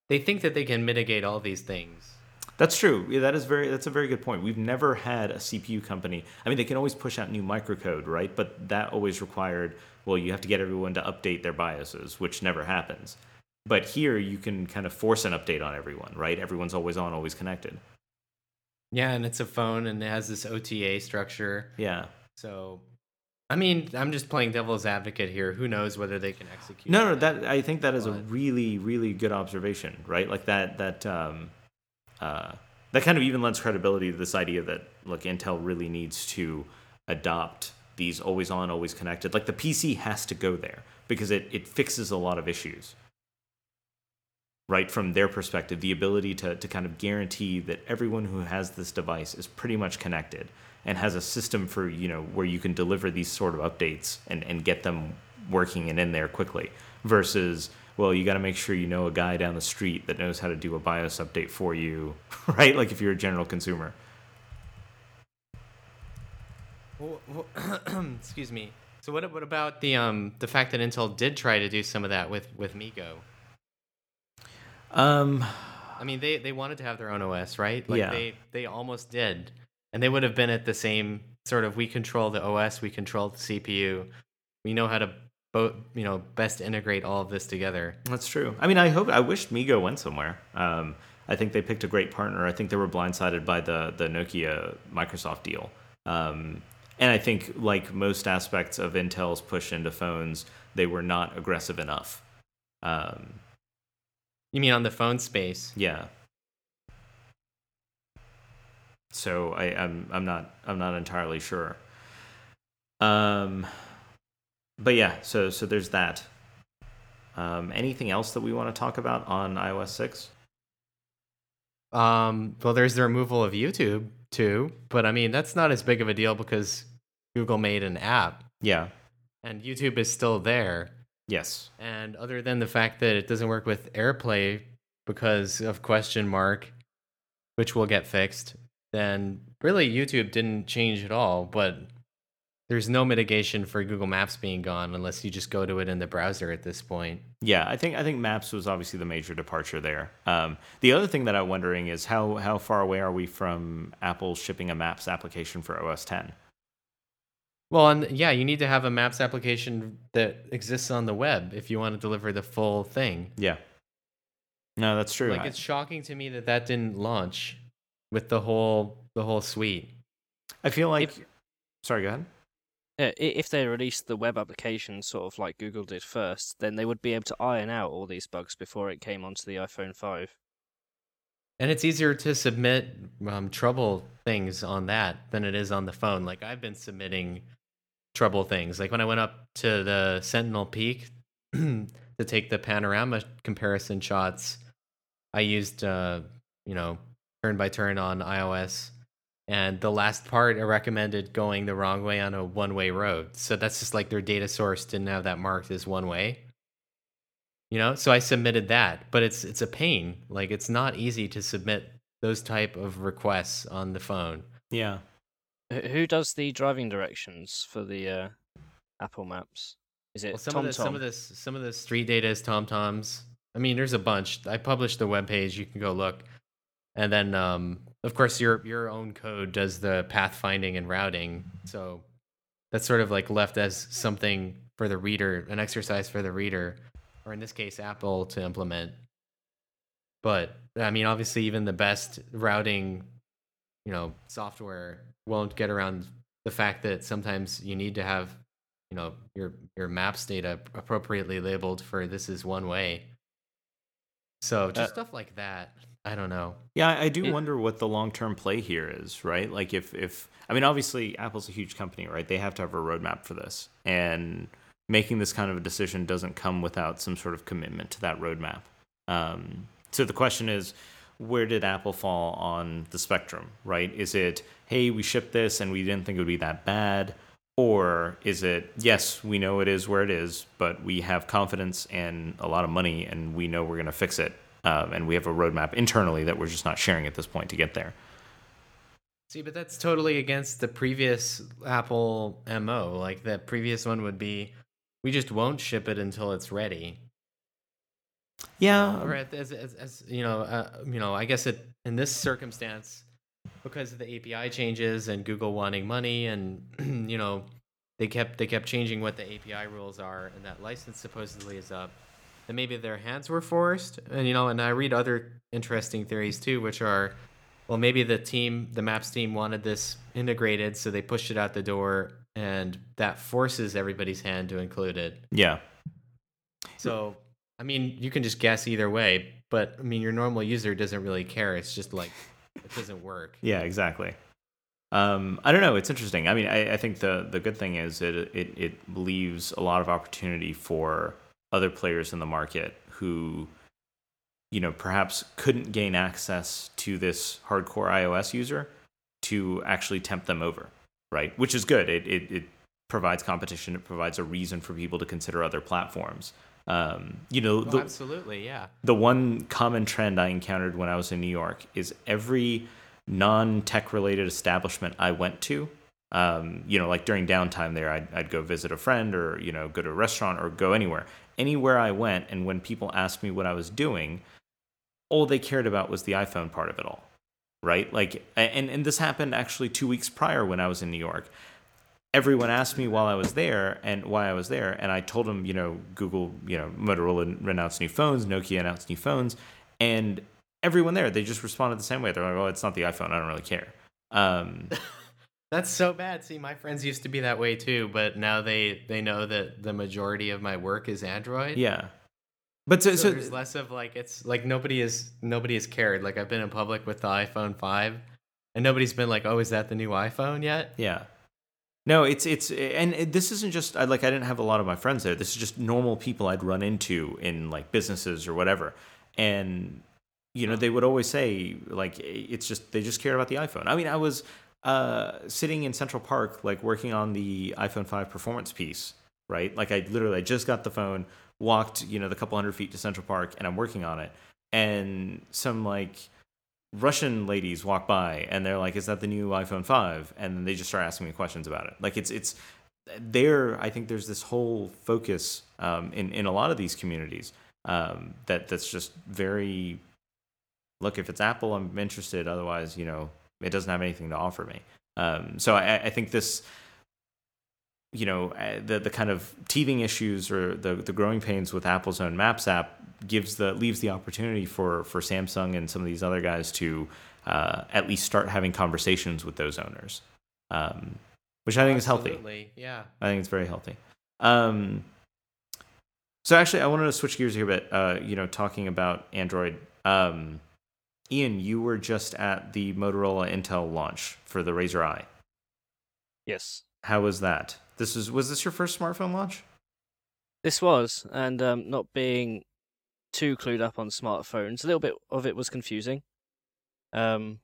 they think that they can mitigate all these things. That's true. Yeah, that is very. That's a very good point. We've never had a CPU company. I mean, they can always push out new microcode, right? But that always required well, you have to get everyone to update their BIOSes, which never happens. But here you can kind of force an update on everyone, right? Everyone's always on, always connected. Yeah, and it's a phone and it has this OTA structure. Yeah. So I mean, I'm just playing devil's advocate here. Who knows whether they can execute? No, no, that I think that is a really, really good observation, right? Like that, that, um, uh, that kind of even lends credibility to this idea that look, Intel really needs to adopt these always on, always connected. Like the PC has to go there because it, it fixes a lot of issues. Right from their perspective, the ability to, to kind of guarantee that everyone who has this device is pretty much connected and has a system for, you know, where you can deliver these sort of updates and, and get them working and in there quickly versus well, you got to make sure you know a guy down the street that knows how to do a BIOS update for you, right? Like if you're a general consumer. Well, well, excuse me. So what what about the um the fact that Intel did try to do some of that with with MeeGo? Um, I mean they they wanted to have their own OS, right? Like yeah. they they almost did, and they would have been at the same sort of we control the OS, we control the CPU, we know how to both you know best integrate all of this together. That's true. I mean, I hope I wish MeeGo went somewhere. Um, I think they picked a great partner. I think they were blindsided by the the Nokia Microsoft deal. Um, and I think, like most aspects of Intel's push into phones, they were not aggressive enough. Um, you mean on the phone space? Yeah. So I, I'm I'm not I'm not entirely sure. Um, but yeah, so so there's that. Um, anything else that we want to talk about on iOS six? Um, well, there's the removal of YouTube too, but I mean that's not as big of a deal because Google made an app. Yeah. And YouTube is still there. Yes. And other than the fact that it doesn't work with AirPlay because of question mark, which will get fixed, then really YouTube didn't change at all. But there's no mitigation for Google Maps being gone unless you just go to it in the browser at this point. Yeah, I think I think Maps was obviously the major departure there. Um, the other thing that I'm wondering is how how far away are we from Apple shipping a Maps application for OS 10? Well, and yeah, you need to have a Maps application that exists on the web if you want to deliver the full thing. Yeah. No, that's true. Like I- it's shocking to me that that didn't launch with the whole the whole suite. I feel like. Sorry, go ahead. I- if they released the web application sort of like Google did first, then they would be able to iron out all these bugs before it came onto the iPhone 5. And it's easier to submit um, trouble things on that than it is on the phone. Like I've been submitting trouble things. Like when I went up to the Sentinel Peak to take the panorama comparison shots, I used uh, you know turn by turn on iOS, and the last part I recommended going the wrong way on a one way road. So that's just like their data source didn't have that marked as one way. You know, so I submitted that, but it's it's a pain. Like it's not easy to submit those type of requests on the phone. Yeah. Who does the driving directions for the uh, Apple Maps? Is it Well, some of the some of TomTom? this some of the street data is TomToms. I mean, there's a bunch. I published the webpage. You can go look, and then um, of course your your own code does the pathfinding and routing. So that's sort of like left as something for the reader, an exercise for the reader, or in this case, Apple to implement. But I mean, obviously, even the best routing, you know, software won't get around the fact that sometimes you need to have you know your your maps data appropriately labeled for this is one way so just Uh, stuff like that i don't know Yeah, I do It- wonder what the long term play here is, right? Like if if I mean obviously Apple's a huge company, right? They have to have a roadmap for this. And making this kind of a decision doesn't come without some sort of commitment to that roadmap. Um, so the question is where did Apple fall on the spectrum, right? Is it, hey, we shipped this and we didn't think it would be that bad? Or is it, yes, we know it is where it is, but we have confidence and a lot of money and we know we're going to fix it. Um, and we have a roadmap internally that we're just not sharing at this point to get there. see but that's totally against the previous apple mo like the previous one would be we just won't ship it until it's ready Yeah. or as, as, as you know uh, you know i guess it in this circumstance because of the api changes and google wanting money and you know they kept they kept changing what the api rules are and that license supposedly is up and maybe their hands were forced and you know and i read other interesting theories too which are well maybe the team the maps team wanted this integrated so they pushed it out the door and that forces everybody's hand to include it Yeah. so, I mean, you can just guess either way, but I mean, your normal user doesn't really care. It's just like it doesn't work. Yeah, exactly. Um, I don't know. It's interesting. I mean, I, I think the the good thing is it, it it leaves a lot of opportunity for other players in the market who, you know, perhaps couldn't gain access to this hardcore iOS user to actually tempt them over, right? Which is good. It it, it provides competition. It provides a reason for people to consider other platforms. Um, you know, Well, the, absolutely, yeah. the one common trend I encountered when I was in New York is every non tech related establishment I went to, um, you know, like during downtime there, I'd, I'd go visit a friend or, you know, go to a restaurant or go anywhere. Anywhere I went, and when people asked me what I was doing, all they cared about was the iPhone part of it all, right? Like, and, and this happened actually two weeks prior when I was in New York everyone asked me while I was there and why I was there, and I told them, you know, Google, you know, Motorola announced new phones, Nokia announced new phones, and everyone there, they just responded the same way. They're like, "Oh, it's not the iPhone. I don't really care." Um, That's so bad. See, my friends used to be that way too, but now they they know that the majority of my work is Android. yeah, but so, So, so, there's less of like it's like nobody is nobody has cared. Like I've been in public with the iPhone five, and nobody's been like, "Oh, is that the new iPhone yet?" yeah. No, it's it's and it, this isn't just I like I didn't have a lot of my friends there. This is just normal people I'd run into in like businesses or whatever, and you know they would always say like it's just they just care about the iphone i mean i was uh sitting in central park like working on the iphone 5 performance piece right like i literally I just got the phone walked you know the couple hundred feet to central park and i'm working on it and some like russian ladies walk by and they're like is that the new iphone 5 and they just start asking me questions about it like it's it's there, I think there's this whole focus um, in in a lot of these communities um, that that's just very. Look, if it's Apple, I'm interested. Otherwise, you know, it doesn't have anything to offer me. Um, so I, I think this you know uh, the the kind of teething issues or the the growing pains with Apple's own Maps app gives the leaves the opportunity for for Samsung and some of these other guys to uh, at least start having conversations with those owners, um, which I think Absolutely. is healthy. Yeah. I think it's very healthy. Um, so actually, I wanted to switch gears here a bit. Uh, you know, talking about Android. Um, Ian, you were just at the Motorola Intel launch for the RAZR i. Yes, How was that? This is was this your first smartphone launch? this was, and um, not being too clued up on smartphones, a little bit of it was confusing. Um,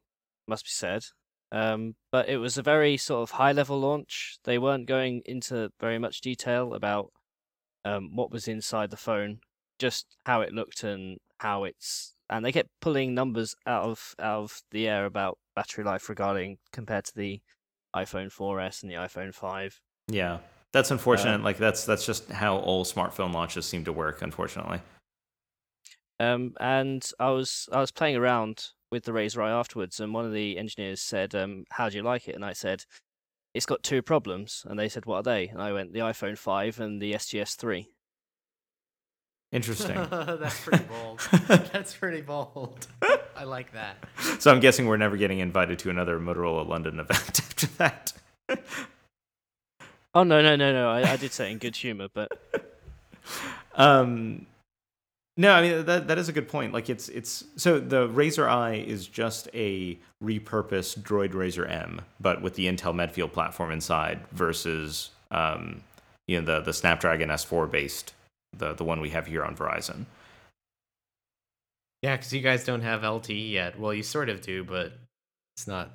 must be said. Um, but it was a very sort of high level launch. They weren't going into very much detail about um, what was inside the phone, just how it looked and how it's. And they kept pulling numbers out of out of the air about battery life regarding compared to the iPhone 4S and the iPhone 5. Yeah, that's unfortunate. like that's that's just how all smartphone launches seem to work. Unfortunately. Um, and I was I was playing around with the RAZR i afterwards, and one of the engineers said, um, "How do you like it?" And I said, "It's got two problems." And they said, "What are they?" And I went, "The iPhone 5 and the SGS 3." Interesting. That's pretty bold. That's pretty bold. I like that. so I'm guessing we're never getting invited to another Motorola London event after that. Oh no no no no! I, I did say in good humor, but um, no, I mean that that is a good point. Like it's it's so the RAZR i is just a repurposed Droid RAZR M, but with the Intel Medfield platform inside versus um, you know the the Snapdragon S4 based the the one we have here on Verizon. Yeah, because you guys don't have LTE yet. Well, you sort of do, but it's not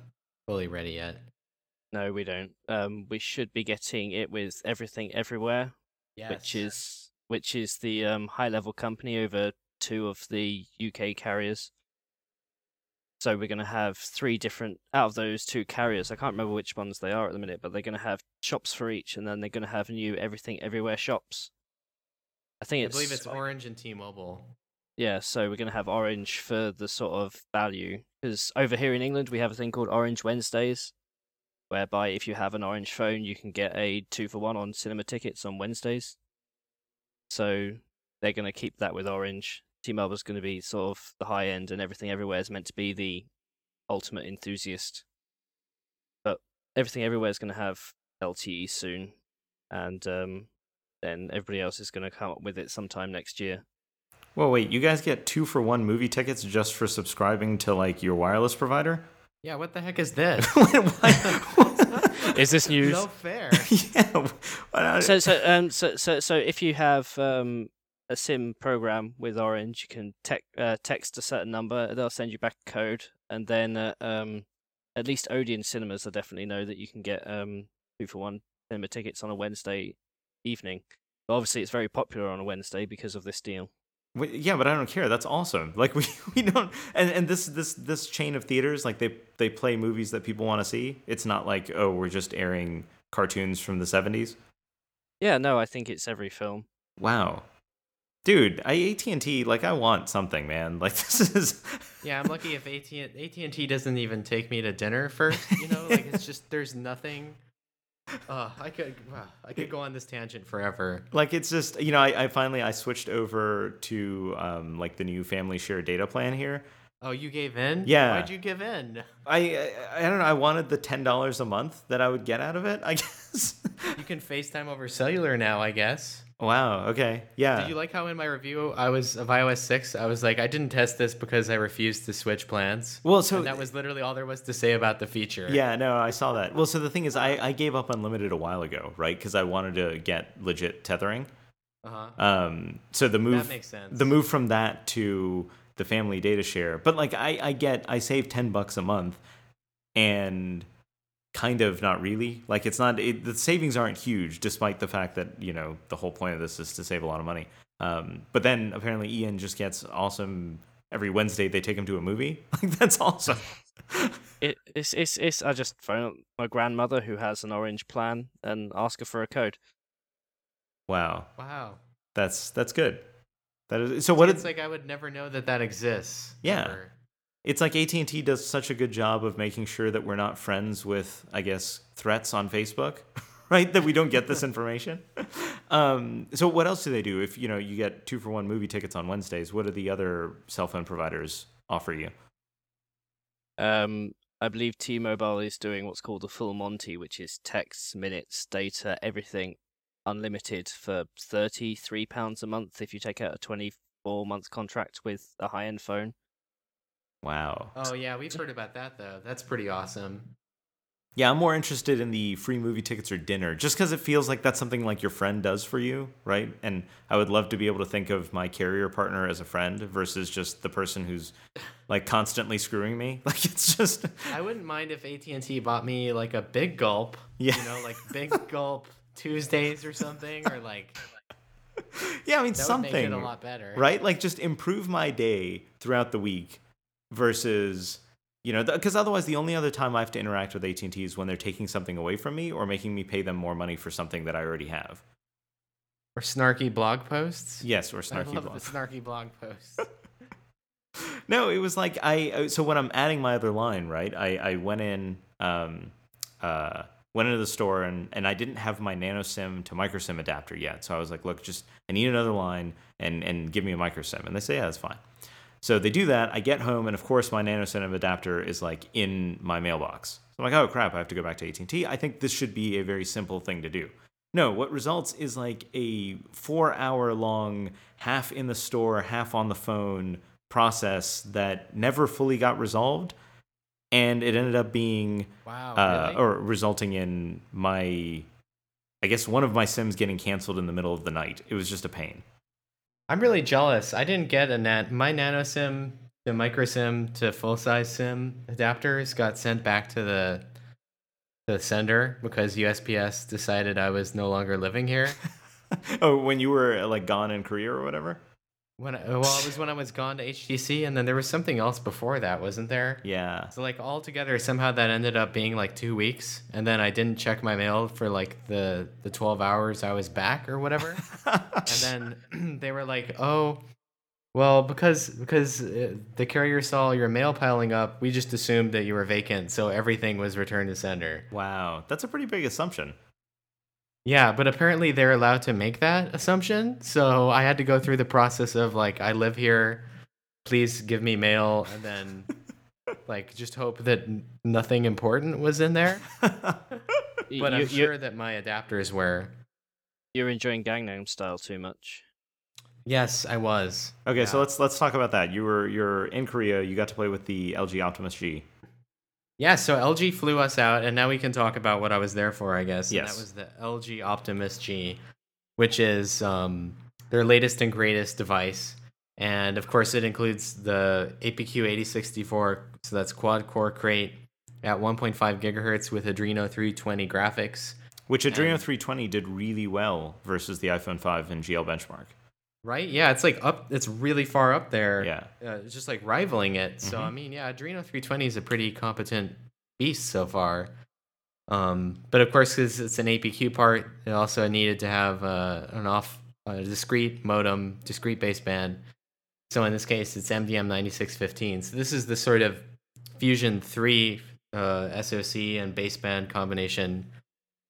fully ready yet. no, we don't. Um, we should be getting it with everything everywhere, Yes. which is which is the um, high level company over two of the UK carriers. So we're going to have three different out of those two carriers. I can't remember which ones they are at the minute, but they're going to have shops for each, and then they're going to have new everything everywhere shops. I think I it's believe it's Orange and T-Mobile. yeah. So we're going to have Orange for the sort of value because over here in England we have a thing called Orange Wednesdays, whereby if you have an Orange phone, you can get a two for one on cinema tickets on Wednesdays. So they're going to keep that with Orange. T-Mobile's going to be sort of the high end, and everything everywhere is meant to be the ultimate enthusiast. But everything everywhere is going to have LTE soon, and um, then everybody else is going to come up with it sometime next year. Well, wait, you guys get two for one movie tickets just for subscribing to like your wireless provider? Yeah, what the heck is this? Why- Is this news? no fair. yeah. so so um so so so if you have um a sim program with Orange, you can tec- uh, text a certain number, they'll send you back a code, and then uh, um at least Odeon cinemas I definitely know that you can get um two for one cinema tickets on a Wednesday evening. But obviously, it's very popular on a Wednesday because of this deal. Wait, yeah, but I don't care. That's awesome. Like we, we don't and, and this this this chain of theaters, like they they play movies that people want to see. It's not like, oh, we're just airing cartoons from the seventies. Yeah, no, I think it's every film. Wow. Dude, I AT and T like I want something, man. Like this is Yeah, I'm lucky if AT AT and T doesn't even take me to dinner first. You know, like it's just there's nothing. Uh, I could wow, I could go on this tangent forever. like it's just you know I, I finally I switched over to um like the new family share data plan here. Oh, you gave in? Yeah. Why'd you give in? I I, I don't know. I wanted the ten dollars a month that I would get out of it. I guess. You can FaceTime over cellular now, I guess. Wow. Okay. Yeah. Did you like how in my review I was of iOS six? I was like, I didn't test this because I refused to switch plans. well, so and that was literally all there was to say about the feature. Yeah, no, I saw that. Well, so the thing is, I, I gave up unlimited a while ago, right? Because I wanted to get legit tethering. Uh-huh. Um, so the move, That makes sense. the move from that to the family data share, but like I, I get, I save ten bucks a month, and kind of not really. Like it's not, it, the savings aren't huge, despite the fact that you know the whole point of this is to save a lot of money. Um, but then apparently Ian just gets awesome every Wednesday. They take him to a movie. Like that's awesome. It, it's it's it's. I just phone up my grandmother who has an orange plan and ask her for a code. Wow, Wow. that's that's good. That is so. What it's it's like I would never know that that exists. Yeah. ever. It's like AT and T does such a good job of making sure that we're not friends with, I guess, threats on Facebook, right? That we don't get this information. um, so what else do they do? If you know you get two for one movie tickets on Wednesdays, what do the other cell phone providers offer you? Um, I believe T-Mobile is doing what's called the full Monty, which is texts, minutes, data, everything unlimited for thirty-three pounds a month if you take out a twenty-four month contract with a high-end phone. Wow. Oh yeah, we've heard about that though. That's pretty awesome. Yeah, I'm more interested in the free movie tickets or dinner, just because it feels like that's something like your friend does for you, right? And I would love to be able to think of my carrier partner as a friend versus just the person who's like constantly screwing me. Like it's just, I wouldn't mind if AT and T bought me like a big gulp. Yeah. You know, like big gulp Tuesdays or something, or like yeah, I mean that would something, make it a lot better. right? Like just improve my day throughout the week versus you know because otherwise the only other time I have to interact with AT and T is when they're taking something away from me or making me pay them more money for something that I already have. Or snarky blog posts. Yes, or snarky I love blog. the snarky blog posts. no, it was like I uh, so when I'm adding my other line, right? I I went in um uh went into the store and and I didn't have my nano sim to micro sim adapter yet. So I was like, look, just I need another line and and give me a micro sim. And they say, yeah, that's fine. So they do that. I get home and of course my nano sim adapter is like in my mailbox. So I'm like, oh crap, I have to go back to AT&T. I think this should be a very simple thing to do. No, what results is like a 4 hour long half in the store, half on the phone process that never fully got resolved and it ended up being Wow. uh, really? or resulting in my i guess one of my sims getting canceled in the middle of the night it was just a pain I'm really jealous. I didn't get a nat. My nano sim, the micro sim to full size sim adapters got sent back to the the sender because USPS decided I was no longer living here. oh when you were like gone in korea or whatever When I, well, it was when I was gone to HTC, and then there was something else before that, wasn't there? yeah So like all together, somehow that ended up being like two weeks, and then I didn't check my mail for like the the twelve hours I was back or whatever. and then they were like, "Oh, well, because because uh, the carrier saw your mail piling up, we just assumed that you were vacant, so everything was returned to sender." wow that's a pretty big assumption Yeah, but apparently they're allowed to make that assumption, so I had to go through the process of like, I live here, please give me mail, and then like just hope that nothing important was in there. But you, I'm you- sure that my adapters were. you're enjoying Gangnam Style too much. Yes, I was. okay so let's let's talk about that you were you're in korea you got to play with the lg optimus g Yeah, so LG flew us out, and now we can talk about what I was there for, I guess. And Yes. that was the LG Optimus G, which is um, their latest and greatest device. And of course, it includes the APQ 8064, so that's quad core Krait at 1.5 gigahertz with Adreno 320 graphics. which adreno And- 320 did really well versus the iphone 5 and gl benchmark Right? Yeah, it's like up, it's really far up there. yeah uh, it's just like rivaling it. So Mhm. I mean, yeah, Adreno 320 is a pretty competent beast so far. Um, but of course, because it's an APQ part, it also needed to have uh, an off uh, discrete modem, discrete baseband. So in this case, it's MDM 9615. So this is the sort of Fusion 3 uh, SoC and baseband combination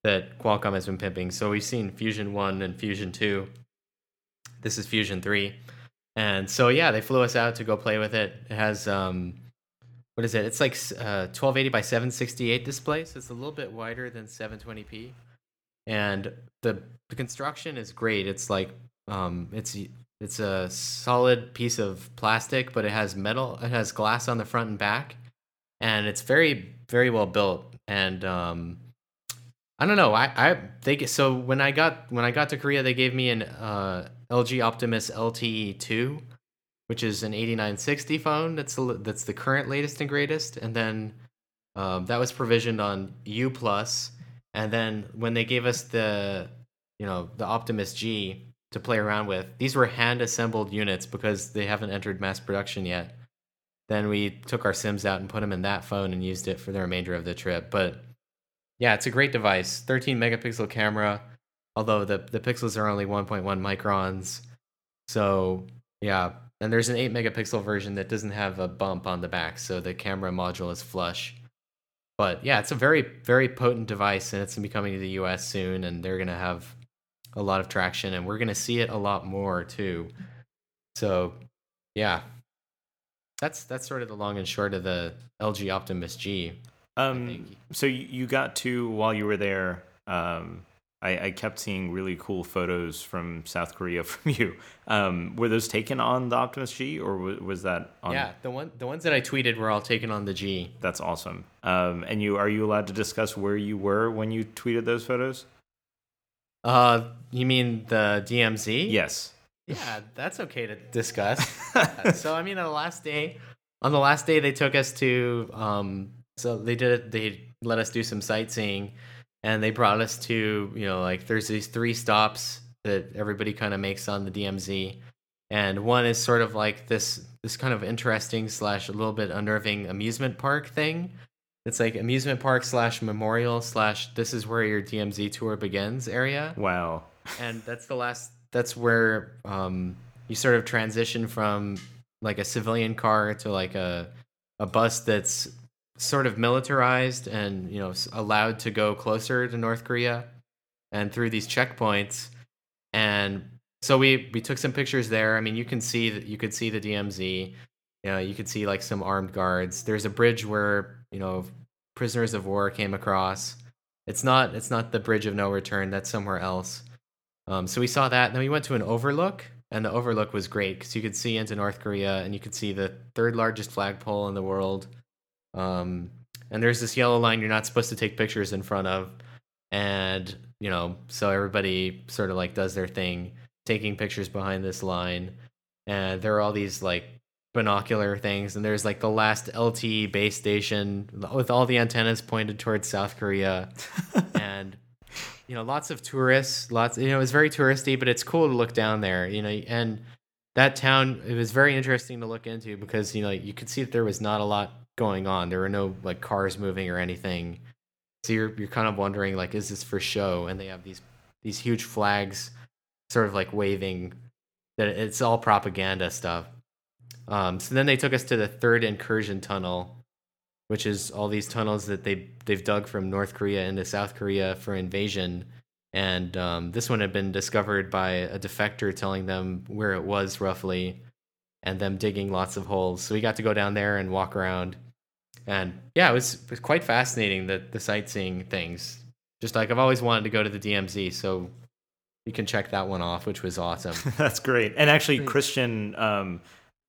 that Qualcomm has been pimping. So we've seen Fusion 1 and Fusion 2. This is Fusion 3. And so yeah, they flew us out to go play with it. It has um what is it? It's like uh 1280 by 768 display, so it's a little bit wider than 720p. And the the construction is great. It's like um it's it's a solid piece of plastic, but it has metal it has glass on the front and back. And it's very very well built and um I don't know. I, I they so when I got when I got to Korea, they gave me an uh, LG Optimus LTE two, which is an eighty nine sixty phone. That's the, that's the current latest and greatest. And then um, that was provisioned on U plus. And then when they gave us the you know the Optimus G to play around with, these were hand assembled units because they haven't entered mass production yet. then we took our sims out and put them in that phone and used it for the remainder of the trip. But yeah, it's a great device. 13 megapixel camera, although the the pixels are only 1.1 microns. So yeah, and there's an 8 megapixel version that doesn't have a bump on the back, so the camera module is flush. But yeah, it's a very very potent device, and it's gonna be coming to the U.S. soon, and they're gonna have a lot of traction, and we're gonna see it a lot more too. So yeah, that's that's sort of the long and short of the LG Optimus G. Um, so you, you got to while you were there. Um, I, I kept seeing really cool photos from South Korea from you. Um, were those taken on the Optimus G, or was, was that on? Yeah, the one the ones that I tweeted were all taken on the G. That's awesome. Um, and you are you allowed to discuss where you were when you tweeted those photos? Uh, you mean the DMZ? Yes. Yeah, that's okay to discuss. So I mean, on the last day, on the last day, they took us to. Um, so they did. They let us do some sightseeing, and they brought us to. You know, like there's these three stops that everybody kind of makes on the DMZ, and one is sort of like this this kind of interesting slash a little bit unnerving amusement park thing. It's like amusement park slash memorial slash this is where your DMZ tour begins area Wow. and that's the last that's where um you sort of transition from like a civilian car to like a a bus that's sort of militarized and you know allowed to go closer to North Korea and through these checkpoints. And so we we took some pictures there. I mean you can see that you could see the DMZ you know you could see like some armed guards. There's a bridge where you know prisoners of war came across. It's not it's not the bridge of no return. That's somewhere else. Um, so we saw that. Then we went to an overlook, and the overlook was great because you could see into North Korea, and you could see the third largest flagpole in the world. Um, and there's this yellow line you're not supposed to take pictures in front of, and you know, so everybody sort of like does their thing, taking pictures behind this line. And there are all these like binocular things, and there's like the last LTE base station with all the antennas pointed towards South Korea, and you know lots of tourists lots you know it was very touristy but it's cool to look down there you know and that town it was very interesting to look into because you know you could see that there was not a lot going on. There were no like cars moving or anything. So you're you're kind of wondering like is this for show? And they have these these huge flags sort of like waving that it's all propaganda stuff. Um so then they took us to the third incursion tunnel which is all these tunnels that they they've dug from North Korea into South Korea for invasion. And um, this one had been discovered by a defector telling them where it was roughly, and them digging lots of holes. So we got to go down there and walk around, and yeah, it was, it was quite fascinating the the sightseeing things. Just like I've always wanted to go to the DMZ, so you can check that one off, which was awesome. That's great. And actually, Great. Kristian, um,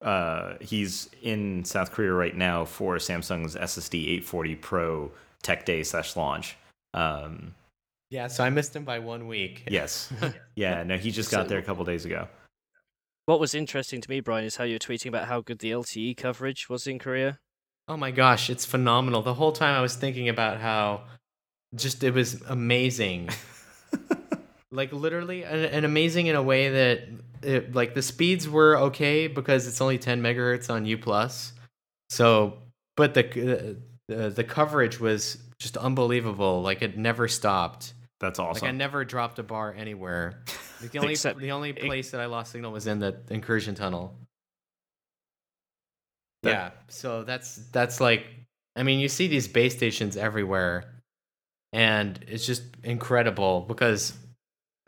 uh, he's in South Korea right now for Samsung's SSD 840 Pro Tech Day slash launch. Um, yeah, so I missed him by one week. yes. Yeah. No, he just got So- there a couple days ago. What was interesting to me, Brian, is how you were tweeting about how good the LTE coverage was in Korea. Oh my gosh, it's phenomenal. The whole time I was thinking about how just it was amazing. like literally and, and amazing in a way that it, like the speeds were okay because it's only 10 megahertz on U plus. So, but the, uh, the the coverage was just unbelievable. Like it never stopped. That's awesome. Like I never dropped a bar anywhere. Like, the only Except- the only place that I lost signal was in the incursion tunnel. That- yeah, so that's that's like I mean, you see these base stations everywhere and it's just incredible because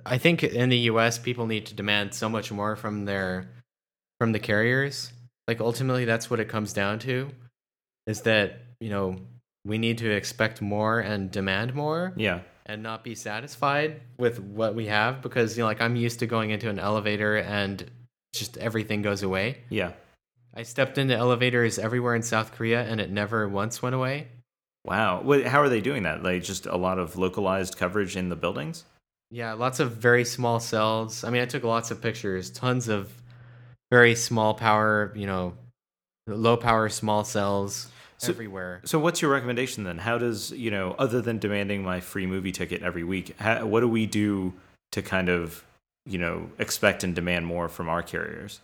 I think in the US people need to demand so much more from their from the carriers. Like ultimately that's what it comes down to is that, you know, we need to expect more and demand more yeah. and not be satisfied with what we have because you know like I'm used to going into an elevator and just everything goes away. Yeah. I stepped into elevators everywhere in South Korea and it never once went away. Wow. What, how are they doing that? Like just a lot of localized coverage in the buildings? Yeah, lots of very small cells. I mean, I took lots of pictures, tons of very small power, you know, low power small cells So- everywhere. So what's your recommendation then? How does, you know, other than demanding my free movie ticket every week, how, what do we do to kind of, you know, expect and demand more from our carriers?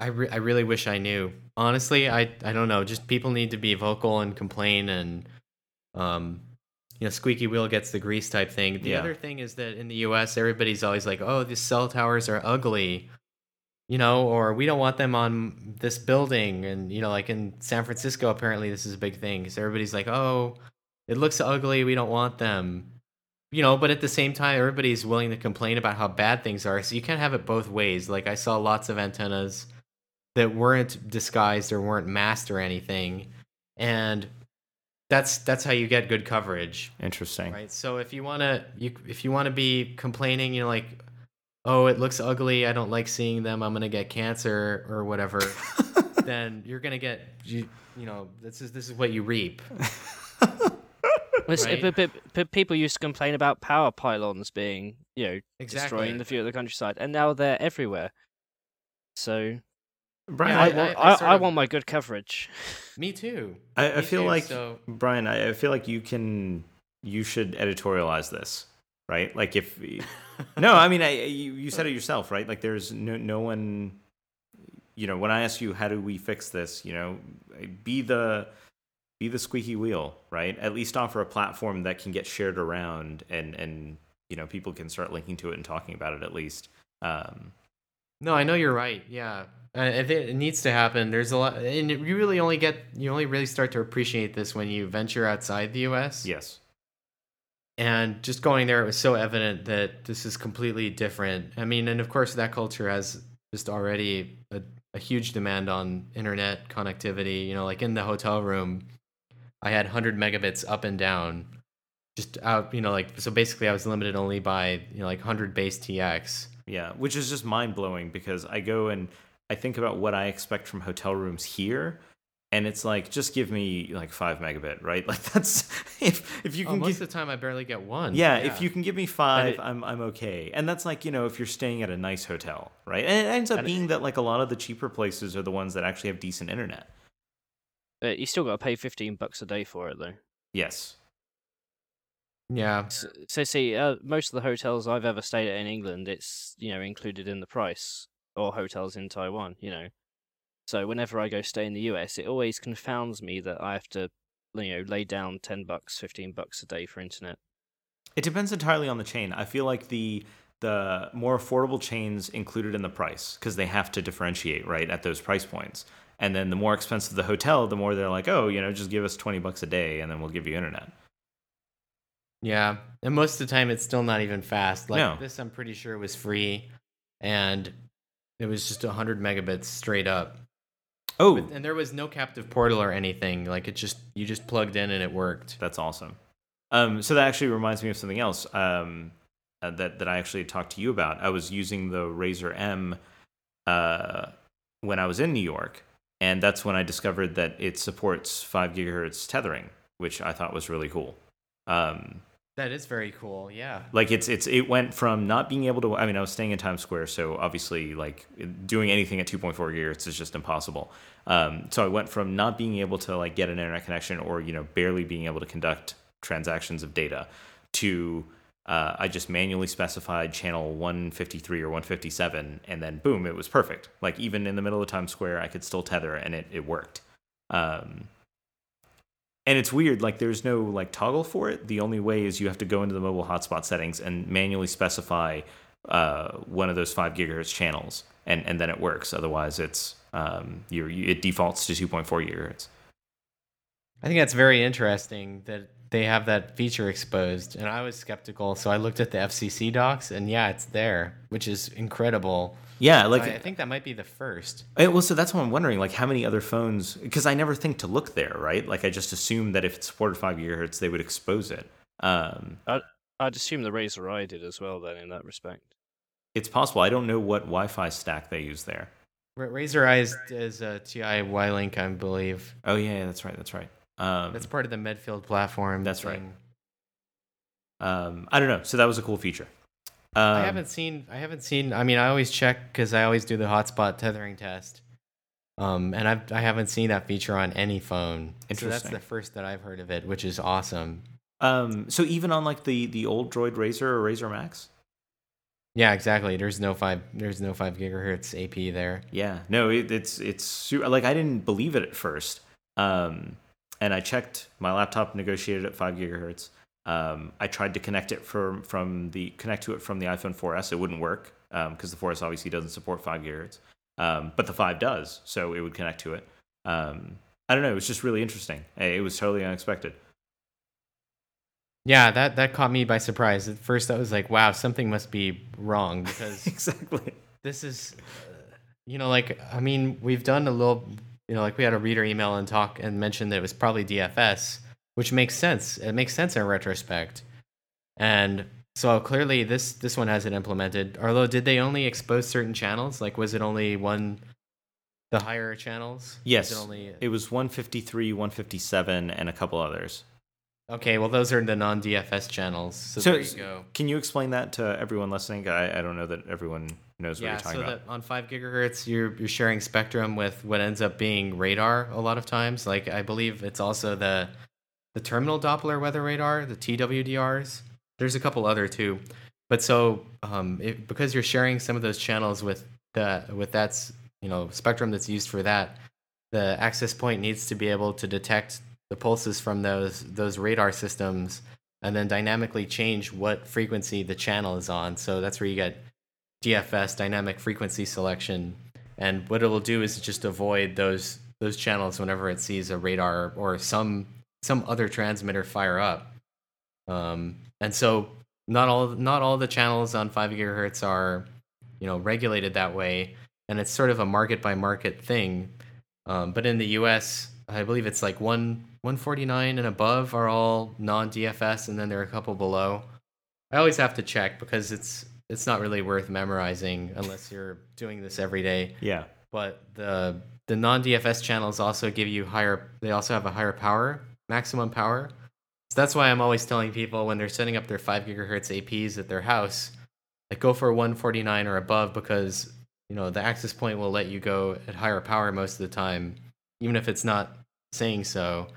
I, re- I really wish I knew. Honestly, I I don't know. Just people need to be vocal and complain and um you know, squeaky wheel gets the grease type thing. The Yeah. other thing is that in the US everybody's always like, "Oh, these cell towers are ugly." You know, or we don't want them on this building and you know, like in San Francisco apparently this is a big thing cuz everybody's like, "Oh, it looks ugly, we don't want them." You know, but at the same time everybody's willing to complain about how bad things are. So you can't have it both ways. Like I saw lots of antennas that weren't disguised or weren't masked or anything. And that's that's how you get good coverage, Interesting. right? So if you want to you if you want to be complaining, you know like oh, it looks ugly, I don't like seeing them, I'm going to get cancer or whatever, then you're going to get you you know, this is this is what you reap. Right. but, but, but people used to complain about power pylons being, you know, Exactly. destroying the view of the countryside, and now they're everywhere. So Brian, Yeah, I, I, I- want, I I, I of- want my good coverage. Me too. I, I Me feel too, like so Brian. I, I feel like you can. You should editorialize this, right? Like if no, I mean, I, you, you said it yourself, right? Like there's no no one. You know, when I ask you how do we fix this, you know, be the be the squeaky wheel, right? At least offer a platform that can get shared around, and and you know people can start linking to it and talking about it at least. Um, No, I know you're right. Yeah, I think it needs to happen. There's a lot, and you really only get you only really start to appreciate this when you venture outside the U.S. yes, and just going there, it was so evident that this is completely different. I mean, and of course, that culture has just already a, a huge demand on internet connectivity. You know, like in the hotel room, I had 100 megabits up and down, just out. You know, like so basically, I was limited only by you know like 100 base TX. Yeah, which is just mind blowing because I go and I think about what I expect from hotel rooms here, and it's like just give me like five megabit, right? Like that's if if you Oh, can most give, of the time, I barely get one. yeah, if you can give me five, it- I'm I'm okay. And that's like you know if you're staying at a nice hotel, right? And it ends up And it- being that like a lot of the cheaper places are the ones that actually have decent internet. But you still got to pay 15 bucks a day for it, though. Yes. yeah, S- So, see, uh, most of the hotels I've ever stayed at in England, it's you know included in the price, or hotels in Taiwan, you know. So whenever I go stay in the US, it always confounds me that I have to, you know, lay down 10 bucks, 15 bucks a day for internet. It depends entirely on the chain. I feel like the the more affordable chains included in the price because they have to differentiate right at those price points. And then the more expensive the hotel, the more they're like, oh, you know, just give us twenty bucks a day, and then we'll give you internet. yeah, and most of the time, it's still not even fast. Like No. this, I'm pretty sure was free, and it was just 100 megabits straight up. Oh, But- and there was no captive portal or anything. Like it just you just plugged in and it worked. that's awesome. Um, so that actually reminds me of something else um, uh, that that I actually talked to you about. I was using the RAZR M uh, when I was in New York, and that's when I discovered that it supports five gigahertz tethering, which I thought was really cool. Um, That is very cool. Yeah. like it's it's it went from not being able to i mean i was staying in times square so obviously like doing anything at 2.4 gigahertz is just impossible um, so i went from not being able to like get an internet connection or you know barely being able to conduct transactions of data to uh, i just manually specified channel 153 or 157 and then boom it was perfect like even in the middle of times square i could still tether and it, it worked um, and it's weird like there's no like toggle for it. The only way is you have to go into the mobile hotspot settings and manually specify uh, one of those five gigahertz channels and and then it works. Otherwise it's um you it defaults to 2.4 gigahertz. I think that's very interesting that they have that feature exposed. And I was skeptical, so I looked at the FCC docs, and yeah, it's there, which is incredible. yeah like I, I think that might be the first. Eh, well so that's what i'm wondering like how many other phones because i never think to look there right like i just assume that if it supported 5 gigahertz they would expose it um I'd assume the RAZR i did as well, then, in that respect. it's possible i don't know what wi-fi stack they use there Ra- RAZR i's is a TI WiLink, I believe. oh yeah that's right that's right um That's part of the Medfield platform. That's right. um i don't know so that was a cool feature um, I haven't seen. I haven't seen. I mean, I always check because I always do the hotspot tethering test. Um, and I've I haven't seen that feature on any phone. So that's the first that I've heard of it, which is awesome. Um, so even on like the the old Droid RAZR or RAZR Maxx, Yeah, exactly. There's no five. There's no five gigahertz AP there. Yeah, no, it, it's it's like I didn't believe it at first, um, and I checked. My laptop negotiated at five gigahertz. Um, I tried to connect it from from the connect to it from the iPhone 4S. It wouldn't work because the 4S obviously doesn't support five gigahertz, um, but the five does, so it would connect to it. Um, I don't know. It was just really interesting. It was totally unexpected. Yeah, that that caught me by surprise. At first, I was like, "Wow, something must be wrong," because exactly. this is, uh, you know, like I mean, we've done a little, you know, like we had a reader email and talk and mentioned that it was probably DFS, which makes sense. It makes sense in retrospect, and so clearly this this one hasn't implemented. Although, did they only expose certain channels? Like, was it only one? The higher channels? Yes. Was it only It was 153, 157, and a couple others. Okay, well, those are the non DFS channels. So, So, you can you explain that to everyone listening? I, I don't know that everyone knows what Yeah, you're talking so about. that on five gigahertz, you're you're sharing spectrum with what ends up being radar a lot of times. Like I believe it's also the the terminal Doppler weather radar, the TWDRs. There's a couple other too, but so um, it, because you're sharing some of those channels with the with that's you know spectrum that's used for that, the access point needs to be able to detect the pulses from those those radar systems and then dynamically change what frequency the channel is on. So that's where you get DFS dynamic frequency selection. And what it will do is just avoid those those channels whenever it sees a radar or some some other transmitter fire up. Um, and so not all not all the channels on five gigahertz are you know regulated that way, and it's sort of a market by market thing. Um, but in the U.S., I believe it's like one 149 and above are all non DFS, and then there are a couple below. I always have to check because it's it's not really worth memorizing unless you're doing this every day. yeah. But the the non DFS channels also give you higher. They also have a higher power, maximum power. So that's why I'm always telling people when they're setting up their five gigahertz APs at their house, like go for 149 or above because you know the access point will let you go at higher power most of the time, even if it's not saying so.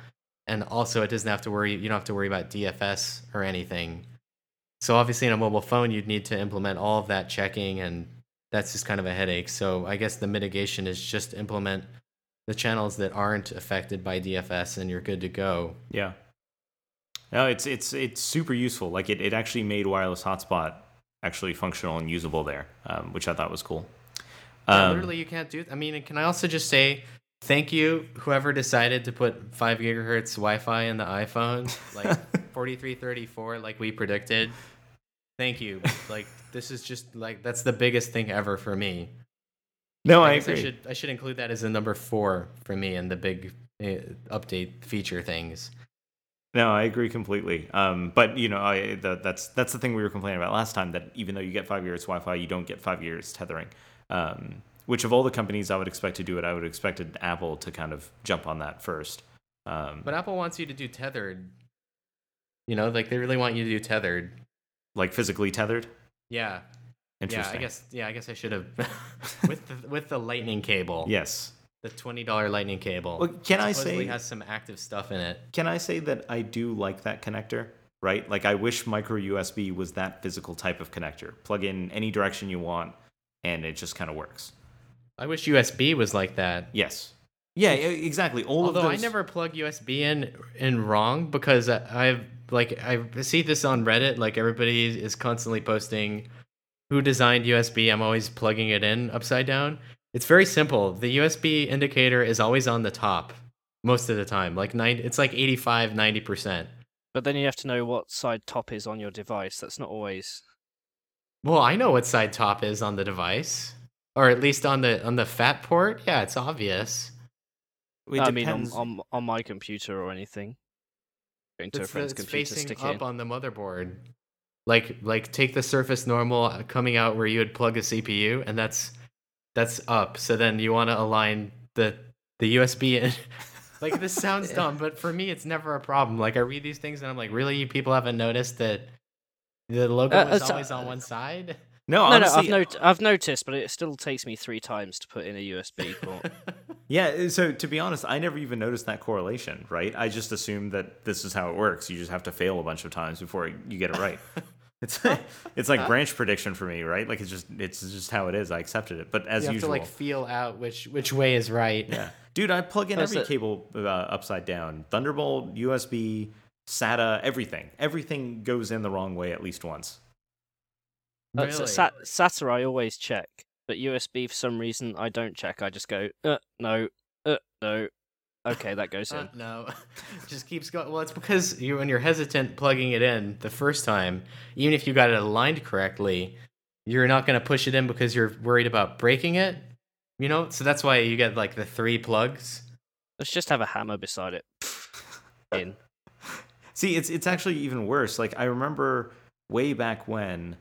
And also, it doesn't have to worry. You don't have to worry about DFS or anything. So obviously, in a mobile phone, you'd need to implement all of that checking, and that's just kind of a headache. So I guess the mitigation is just implement the channels that aren't affected by DFS, and you're good to go. Yeah. No, it's it's it's super useful. Like it, it actually made wireless hotspot actually functional and usable there, um, which I thought was cool. Yeah, Um, literally, you can't do. I mean, can I also just say thank you, whoever decided to put five gigahertz Wi-Fi in the iPhone, like 4334, like we predicted. Thank you. Like this is just like that's the biggest thing ever for me. no, I guess agree. I should I should include that as a number four for me in the big uh, update feature things. No, I agree completely. Um, but you know, I, the, that's that's the thing we were complaining about last time. That even though you get five years Wi-Fi, you don't get five years tethering. Um, which of all the companies I would expect to do it, I would expected Apple to kind of jump on that first. Um, But Apple wants you to do tethered. You know, like they really want you to do tethered. like physically tethered. Yeah. Interesting. Yeah, I guess. Yeah, I guess I should have with the with the lightning cable. Yes. the twenty dollar lightning cable. Well, can I say has some active stuff in it. can I say that I do like that connector? Right? Like I wish micro USB was that physical type of connector. Plug in any direction you want, and it just kind of works. I wish USB was like that. Yes. Yeah, exactly. All Although of I never plug USB in in wrong because I- I've like I see this on Reddit. Like everybody is constantly posting who designed USB. I'm always plugging it in upside down. It's very simple. The USB indicator is always on the top most of the time. Like nine, it's like 85, 90 percent. But then you have to know what side top is on your device. That's not always. Well, I know what side top is on the device, or at least on the on the fat port. Yeah, it's obvious. It I mean, on, on on my computer or anything. Going to a It's, the- friend's it's computer, facing stick up it. on the motherboard. Like like take the Surface Normal uh, coming out where you would plug a CPU, and that's that's up. So then you want to align the the USB in. like this sounds dumb, but for me it's never a problem. Like I read these things and I'm like, really, you people haven't noticed that the logo Uh, is uh, always on one side. No, No, honestly, no, I've, not- I've noticed, but it still takes me three times to put in a USB port. Yeah, so to be honest, I never even noticed that correlation, right? I just assumed that this is how it works. You just have to fail a bunch of times before you get it right. It's it's like branch prediction for me, right? Like it's just it's just how it is. I accepted it, but as you have usual, to like feel out which which way is right. yeah, dude, I plug in That's every it. cable uh, upside down. Thunderbolt, USB, SATA, everything. Everything goes in the wrong way at least once. Uh, Really? so sat- SATA I always check, but USB for some reason I don't check. I just go, uh, no, uh, no. Okay, that goes Uh, in. no, just keeps going. Well, it's because you when you're hesitant plugging it in the first time, even if you got it aligned correctly, you're not going to push it in because you're worried about breaking it. You know, so that's why you get like the three plugs. Let's just have a hammer beside it. in. See, it's it's actually even worse. Like I remember way back when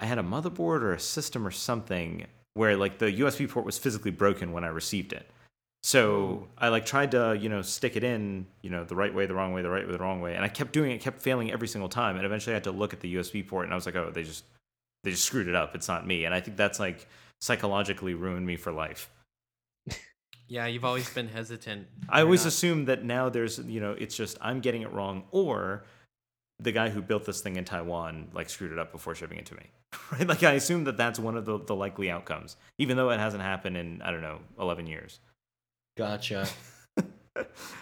I had a motherboard or a system or something where like the USB port was physically broken when I received it. So I like tried to, you know, stick it in, you know, the right way, the wrong way, the right way, the wrong way, and I kept doing it, kept failing every single time, and eventually I had to look at the USB port and I was like, "Oh, they just they just screwed it up. It's not me." And I think that's like psychologically ruined me for life. Yeah, you've always been hesitant. I always not- assume that now there's, you know, it's just I'm getting it wrong, or the guy who built this thing in Taiwan like screwed it up before shipping it to me, right? Like I assume that that's one of the, the likely outcomes, even though it hasn't happened in I don't know 11 years. Gotcha.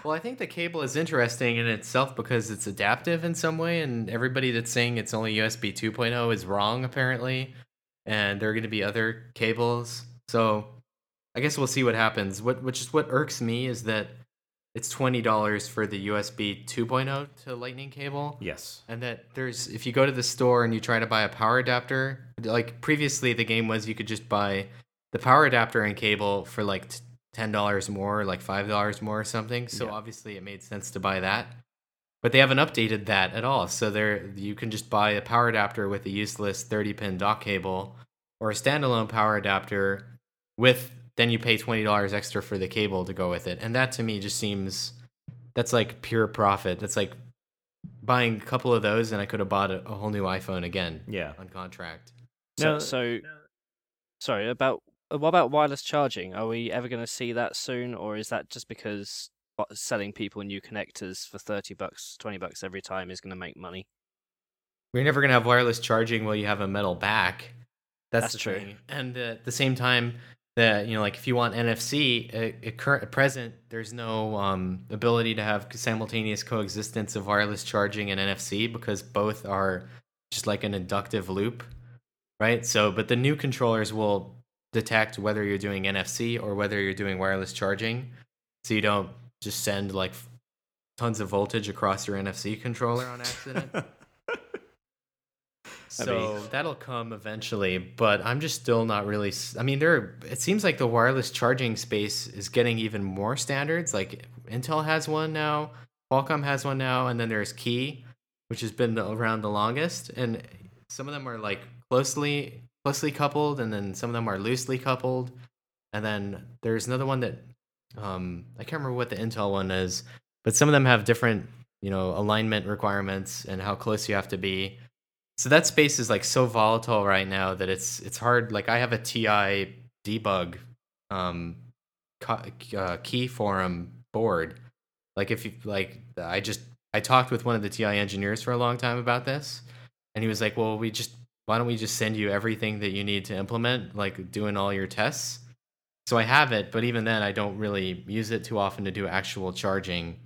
well, I think the cable is interesting in itself because it's adaptive in some way, and everybody that's saying it's only USB 2.0 is wrong, apparently. And there are going to be other cables. So I guess we'll see what happens. What Which is what irks me is that it's $20 for the USB 2.0 to Lightning cable. Yes. And that there's, if you go to the store and you try to buy a power adapter, like previously the game was you could just buy the power adapter and cable for like $10 more, like $5 more or something. So Yeah. obviously it made sense to buy that. But they haven't updated that at all. So there you can just buy a power adapter with a useless 30 pin dock cable or a standalone power adapter with then you pay $20 extra for the cable to go with it. And that to me just seems that's like pure profit. That's like buying a couple of those and I could have bought a, a whole new iPhone again Yeah. on contract. So, No, so sorry about uh, what about wireless charging? Are we ever going to see that soon, or is that just because selling people new connectors for thirty bucks, twenty bucks every time is going to make money? We're never gonna have wireless charging while you have a metal back. That's, That's true. thing. And uh, at the same time, that you know, like if you want NFC, at, at current at present, there's no um, ability to have simultaneous coexistence of wireless charging and NFC because both are just like an inductive loop, right? So, but the new controllers will detect whether you're doing NFC or whether you're doing wireless charging, so you don't just send like tons of voltage across your NFC controller on accident. That'd be- So that'll come eventually, but I'm just still not really. I mean, there. It seems like the wireless charging space is getting even more standards. Like Intel has one now, Qualcomm has one now, and then there's Qi, which has been around the longest. And some of them are like closely closely coupled, and then some of them are loosely coupled. And then there's another one that um, I can't remember what the Intel one is, but some of them have different, you know, alignment requirements and how close you have to be. So that space is like so volatile right now that it's it's hard. Like I have a TI debug um, uh, Qi forum board. Like if you like, I just I talked with one of the TI engineers for a long time about this, and he was like, "Well, we just why don't we just send you everything that you need to implement, like doing all your tests." So I have it, but even then, I don't really use it too often to do actual charging,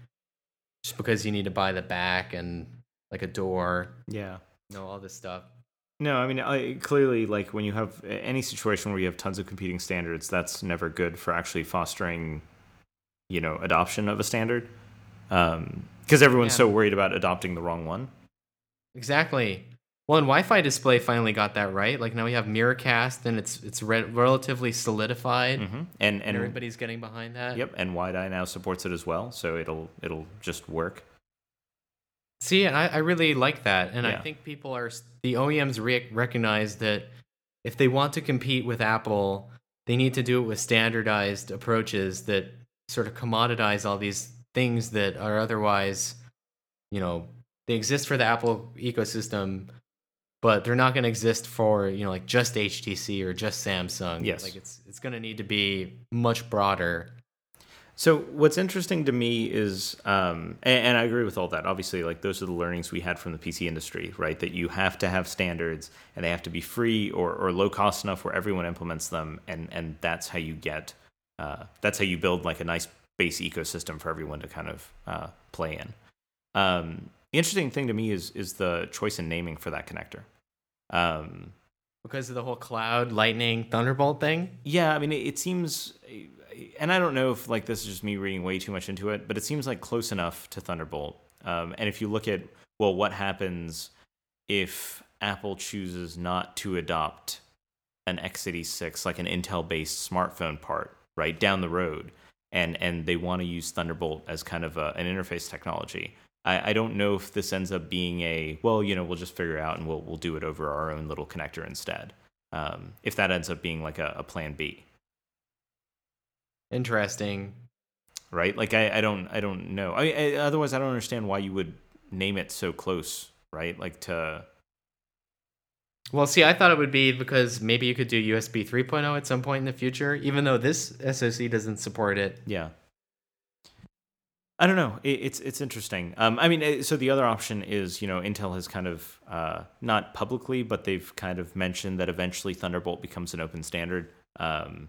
just because you need to buy the back and like a door, yeah. You know, all this stuff. No, I mean, I, clearly, like when you have any situation where you have tons of competing standards, that's never good for actually fostering, you know, adoption of a standard. Because everyone's Yeah. so worried about adopting the wrong one. Exactly. Well, and Wi-Fi display finally got that right. Like now we have Miracast, and it's it's re- relatively solidified, hmm And and and everybody's getting behind that. yep, and Wide WiDi now supports it as well, so it'll it'll just work. See, and I, I really like that, and I think people are the OEMs re- recognize that if they want to compete with Apple, they need to do it with standardized approaches that sort of commoditize all these things that are otherwise, you know, they exist for the Apple ecosystem, but they're not going to exist for you know like just HTC or just Samsung. Yes. like it's it's going to need to be much broader. So what's interesting to me is, um, and, and, I agree with all that. Obviously, like those are the learnings we had from the PC industry, right? That you have to have standards, and they have to be free or, or low cost enough where everyone implements them, and and that's how you get, uh, that's how you build like a nice base ecosystem for everyone to kind of uh, play in. Um, the interesting thing to me is is the choice in naming for that connector. Um, because of the whole cloud, lightning, thunderbolt thing. Yeah, I mean, it, it seems and I don't know if like this is just me reading way too much into it, but it seems like close enough to Thunderbolt. Um, and if you look at well, what happens if Apple chooses not to adopt an x86 like an Intel-based smartphone part right down the road, and and they want to use Thunderbolt as kind of a, an interface technology? I, I don't know if this ends up being a well, you know, we'll just figure it out and we'll we'll do it over our own little connector instead. Um, if that ends up being like a, a plan B. Interesting. Right? Like I, I don't I don't know. I, I otherwise I don't understand why you would name it so close, right? Like to well, see, I thought it would be because maybe you could do USB 3.0 at some point in the future, even though this SoC doesn't support it. Yeah. I don't know. It, it's it's interesting. Um, I mean, so the other option is, you know, Intel has kind of uh, not publicly, but they've kind of mentioned that eventually Thunderbolt becomes an open standard. Um,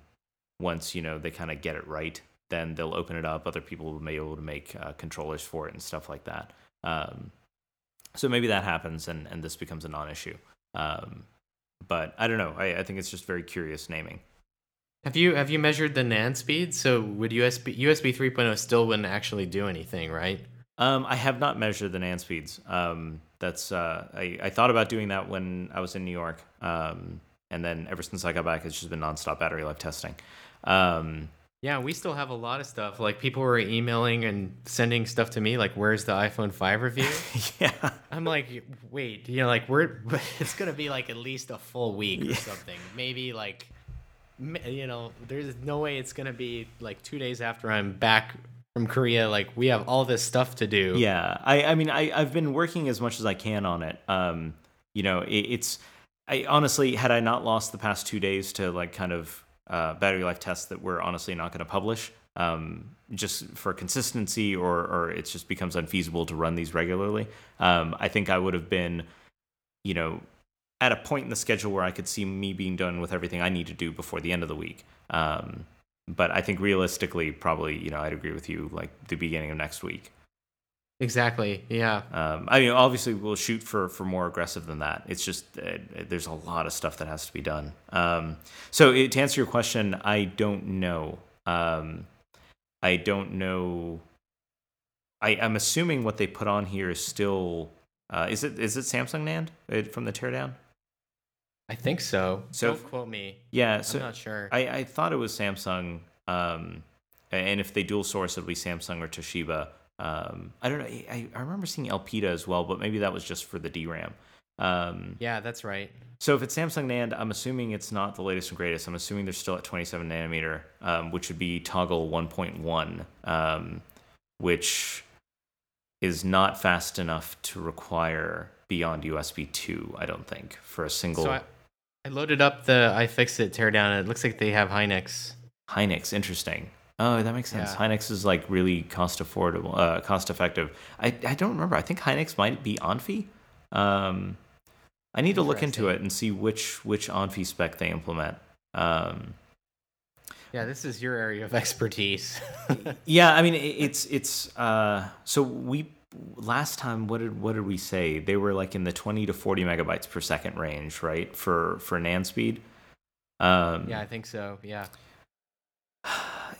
once you know they kind of get it right, then they'll open it up. Other people may be able to make uh, controllers for it and stuff like that. Um, so maybe that happens and, and this becomes a non-issue. Um, but I don't know. I, I think it's just very curious naming. Have you have you measured the NAND speed? So would USB USB 3.0 still wouldn't actually do anything, right? Um, I have not measured the NAND speeds. Um, that's uh, I, I thought about doing that when I was in New York. Um, and then ever since I got back, it's just been nonstop battery life testing. Um, yeah, we still have a lot of stuff. Like people were emailing and sending stuff to me, like, "Where's the iPhone five review?" yeah, I'm like, wait, you know, like we're it's gonna be like at least a full week or yeah. something. Maybe like, you know, there's no way it's gonna be like two days after I'm back from Korea. Like we have all this stuff to do. Yeah, I I mean I I've been working as much as I can on it. Um, you know, it, it's I honestly had I not lost the past two days to like kind of uh, battery life tests that we're honestly not going to publish um, just for consistency or, or it just becomes unfeasible to run these regularly. Um, I think I would have been, you know, at a point in the schedule where I could see me being done with everything I need to do before the end of the week. Um, but I think realistically, probably, you know, I'd agree with you, like the beginning of next week. Exactly. Yeah. Um, I mean, obviously, we'll shoot for for more aggressive than that. It's just uh, there's a lot of stuff that has to be done. Um, so it, to answer your question, I don't know. Um, I don't know. I, I'm assuming what they put on here is still. Uh, is it is it Samsung NAND uh, from the teardown? I think so. So don't quote me. Yeah, so I'm not sure. I, I thought it was Samsung. Um, and if they dual source, it'll be Samsung or Toshiba. Um, I don't know. I, I remember seeing Elpida as well, but maybe that was just for the DRAM. Um, yeah, that's right. So if it's Samsung NAND, I'm assuming it's not the latest and greatest. I'm assuming they're still at 27 nanometer, um, which would be toggle 1.1, um, which is not fast enough to require beyond USB 2. I don't think for a single. So I, I loaded up the iFixit teardown. It looks like they have Hynix. Hynix, interesting. Oh, that makes sense. Yeah. Hynix is like really cost affordable, uh, cost effective. I, I don't remember. I think Hynix might be ONFI. Um, I need to look into it and see which which ONFI spec they implement. Um, yeah, this is your area of expertise. yeah, I mean it's it's uh, so we last time what did what did we say? They were like in the 20 to 40 megabytes per second range, right? For for NAND speed. Um, yeah, I think so. Yeah.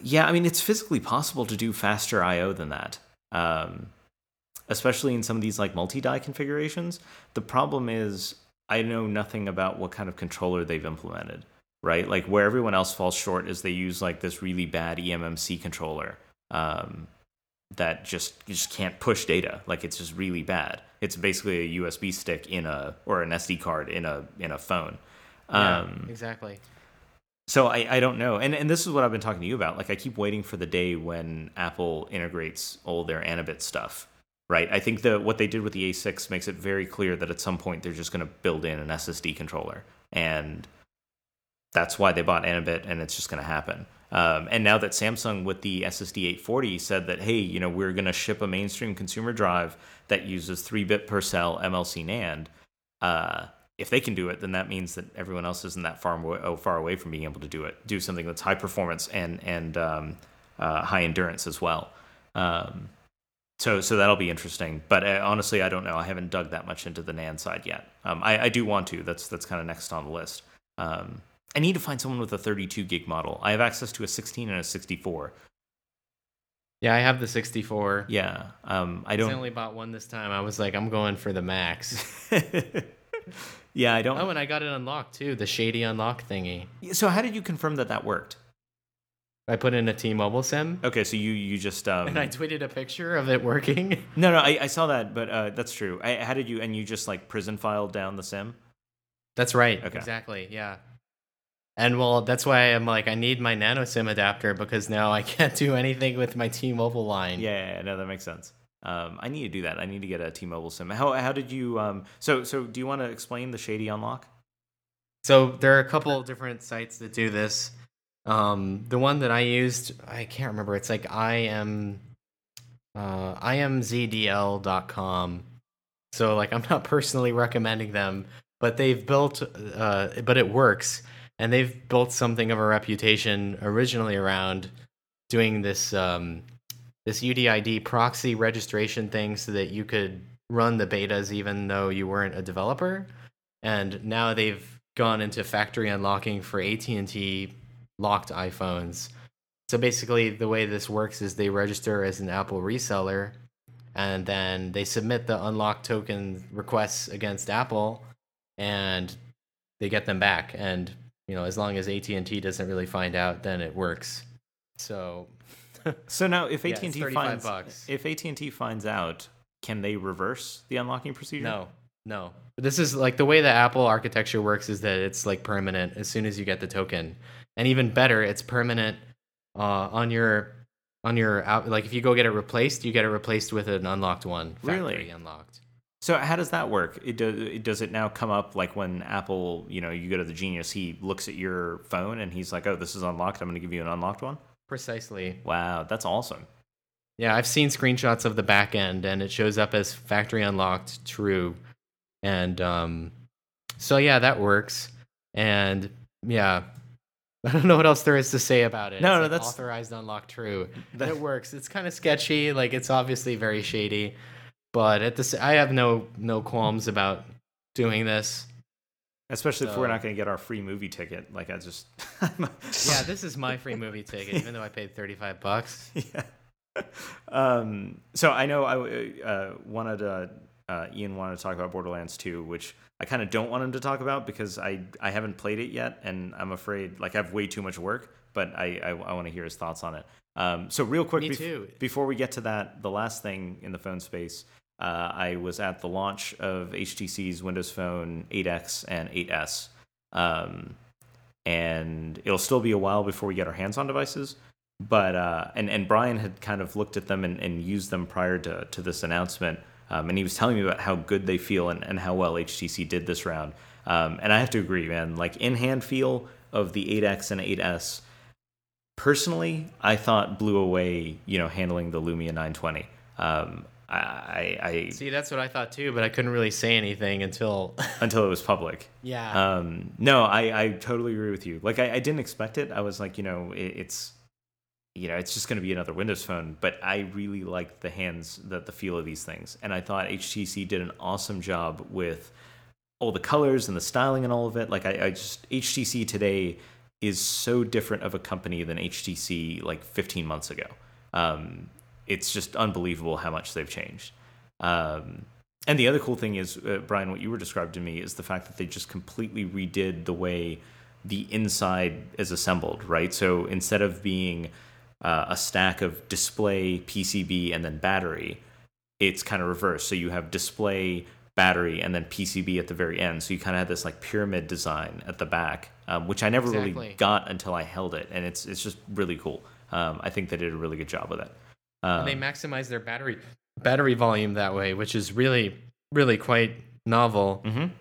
Yeah, I mean, it's physically possible to do faster I/O than that, um, especially in some of these like multi-die configurations. The problem is I know nothing about what kind of controller they've implemented. Right, like where everyone else falls short is they use like this really bad eMMC controller um, that just just can't push data. Like it's just really bad. It's basically a USB stick in a or an SD card in a in a phone. Um, yeah, exactly so I, I don't know. And, and this is what i've been talking to you about. Like i keep waiting for the day when apple integrates all their Anobit stuff right? I think that what they did with the a6 makes it very clear that at some point they're just going to build in an ssd controller. And that's why they bought Anobit and it's just going to happen. Um, and now that Samsung with the SSD 840 said that, hey, you know, we're going to ship a mainstream consumer drive that uses three bit per cell MLC NAND. Uh, if they can do it, then that means that everyone else isn't that far oh, far away from being able to do it. Do something that's high performance and and um, uh, high endurance as well. Um, so so that'll be interesting. But uh, honestly, I don't know. I haven't dug that much into the NAND side yet. Um, I, I do want to. That's that's kind of next on the list. Um, I need to find someone with a 32 gig model. I have access to a 16 and a 64. Yeah, I have the 64. Yeah, um, I don't. I only bought one this time. I was like, I'm going for the max. yeah, I don't. Oh, and I got it unlocked too, the shady unlock thingy. So how did you confirm that that worked? I put in a T-Mobile SIM. Okay, so you you just um... and I tweeted a picture of it working. No, no, I, I saw that, but uh, that's true. I, how did you and you just like prison filed down the SIM? That's right. Okay. Exactly. Yeah. And well, that's why I'm like, I need my nano SIM adapter because now I can't do anything with my T-Mobile line. Yeah, yeah, no, that makes sense. Um, I need to do that. I need to get a T-Mobile SIM. How how did you? Um, so so do you want to explain the shady unlock? So there are a couple different sites that do this. Um, the one that I used, I can't remember. It's like I am, uh, imzdl.com. So like I'm not personally recommending them, but they've built, uh, but it works, and they've built something of a reputation originally around doing this um, this UDID proxy registration thing so that you could run the betas even though you weren't a developer. And now they've gone into factory unlocking for AT&T locked iPhones. So basically the way this works is they register as an Apple reseller and then they submit the unlock token requests against Apple and they get them back and you know as long as AT&T doesn't really find out then it works. So so now, if AT and T 35 finds bucks. if AT and T finds out, can they reverse the unlocking procedure? No, no. This is like the way the Apple architecture works is that it's like permanent as soon as you get the token, and even better, it's permanent uh, on your on your out. Like if you go get it replaced, you get it replaced with an unlocked one. Really? unlocked. So how does that work? It does. It, does it now come up like when Apple, you know, you go to the Genius, he looks at your phone and he's like, "Oh, this is unlocked. I'm going to give you an unlocked one." Precisely. Wow, that's awesome. Yeah, I've seen screenshots of the back end, and it shows up as factory unlocked true, and um, so yeah, that works. And yeah, I don't know what else there is to say about it. No, It's no, like that's- authorized unlock true. That- it works. It's kind of sketchy. Like it's obviously very shady, but at this, I have no no qualms about doing this. Especially if we're not going to get our free movie ticket. Like I just. Yeah, this is my free movie ticket, even though I paid thirty five bucks. yeah. Um, so I know I uh, wanted to, uh, Ian wanted to talk about Borderlands 2, which I kind of don't want him to talk about because I, I haven't played it yet and I'm afraid like I have way too much work, but I, I, I want to hear his thoughts on it. Um, so real quick, Me bef- too. before we get to that, the last thing in the phone space, uh, I was at the launch of HTC's Windows Phone 8X and 8S. Um, and it'll still be a while before we get our hands on devices but uh, and and Brian had kind of looked at them and, and used them prior to, to this announcement, um, and he was telling me about how good they feel and, and how well HTC did this round. Um, and I have to agree, man. Like in hand feel of the 8X and 8S, personally, I thought blew away. You know, handling the Lumia 920. Um, I, I, See, that's what I thought too, but I couldn't really say anything until until it was public. yeah. Um, no, I, I totally agree with you. Like, I, I didn't expect it. I was like, you know, it, it's, you know, it's just going to be another Windows phone. But I really liked the hands, the, the feel of these things. And I thought HTC did an awesome job with all the colors and the styling and all of it. Like, I, I just, HTC today is so different of a company than HTC like 15 months ago. Um, it's just unbelievable how much they've changed. Um, and the other cool thing is, uh, Brian, what you were describing to me is the fact that they just completely redid the way the inside is assembled, right? So instead of being uh, a stack of display, PCB, and then battery, it's kind of reversed. So you have display, battery, and then PCB at the very end. So you kind of have this like pyramid design at the back, um, which I never really got until I held it, and it's it's just really cool. Um, I think they did a really good job with it. Um, and they maximize their battery battery volume that way, which is really really quite novel. mhm.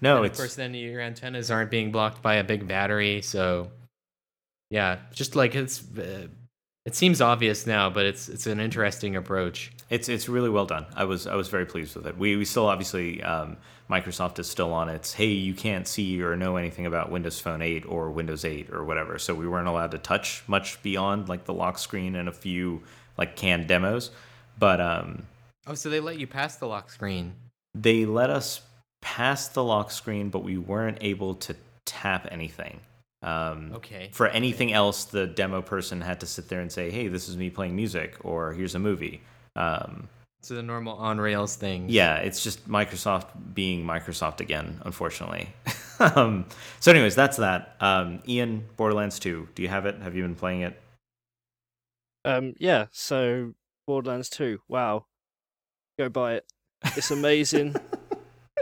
No, and of course then your antennas aren't being blocked by a big battery, so yeah, just like it's uh, it seems obvious now, but it's it's an interesting approach. It's it's really well done. I was I was very pleased with it. We we still obviously um, Microsoft is still on its hey you can't see or know anything about Windows Phone 8 or Windows 8 or whatever. So we weren't allowed to touch much beyond like the lock screen and a few like canned demos. But um, Oh, so they let you pass the lock screen. they let us pass the lock screen, but we weren't able to tap anything. Um, Okay. For anything else, the demo person had to sit there and say, "Hey, this is me playing music," or "Here's a movie." Um, So the normal on rails thing. yeah, it's just Microsoft being Microsoft again, unfortunately. um, so, anyways, that's that. Um, Ian, Borderlands 2, do you have it? Have you been playing it? Um, yeah. So Borderlands 2. Wow. Go buy it. It's amazing.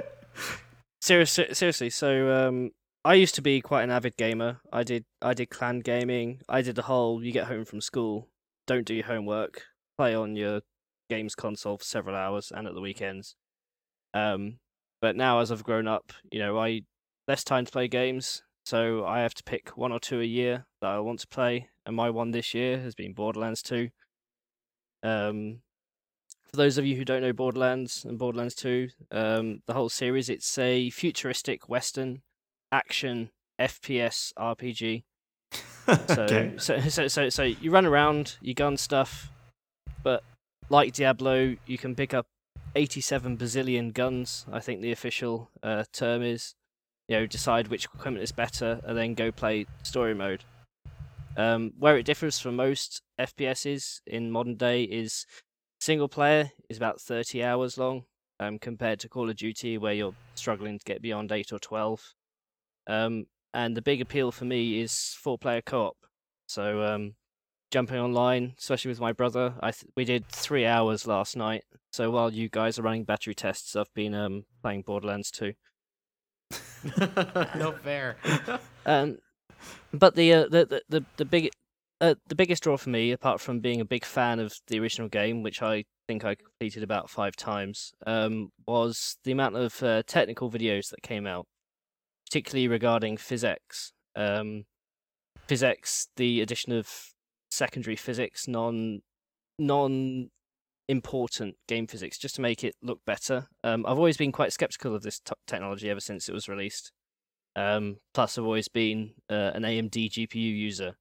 seriously, seriously. So um, I used to be quite an avid gamer. I did I did clan gaming. I did the whole you get home from school, don't do your homework, play on your games console for several hours and at the weekends. Um, but now as I've grown up, you know, I less time to play games, so I have to pick one or two a year that I want to play, and my one this year has been Borderlands 2. Um, for those of you who don't know Borderlands and Borderlands 2, um, the whole series, it's a futuristic Western action FPS RPG. So, okay. so, so, so, so you run around, you gun stuff, but like Diablo, you can pick up 87 bazillion guns. I think the official uh, term is. You know, decide which equipment is better, and then go play story mode. Um, where it differs from most FPSs in modern day is single player is about 30 hours long, um, compared to Call of Duty, where you're struggling to get beyond 8 or 12. Um, and the big appeal for me is four player co op. So, um, jumping online, especially with my brother, I th- we did three hours last night. So while you guys are running battery tests, I've been um, playing Borderlands 2. no fair. Um, but the uh, the the the, the big uh, the biggest draw for me, apart from being a big fan of the original game, which I think I completed about five times, um, was the amount of uh, technical videos that came out, particularly regarding PhysX. Um, PhysX, the addition of secondary physics, non non important game physics, just to make it look better. Um, I've always been quite skeptical of this t- technology ever since it was released. Um, plus, I've always been uh, an AMD GPU user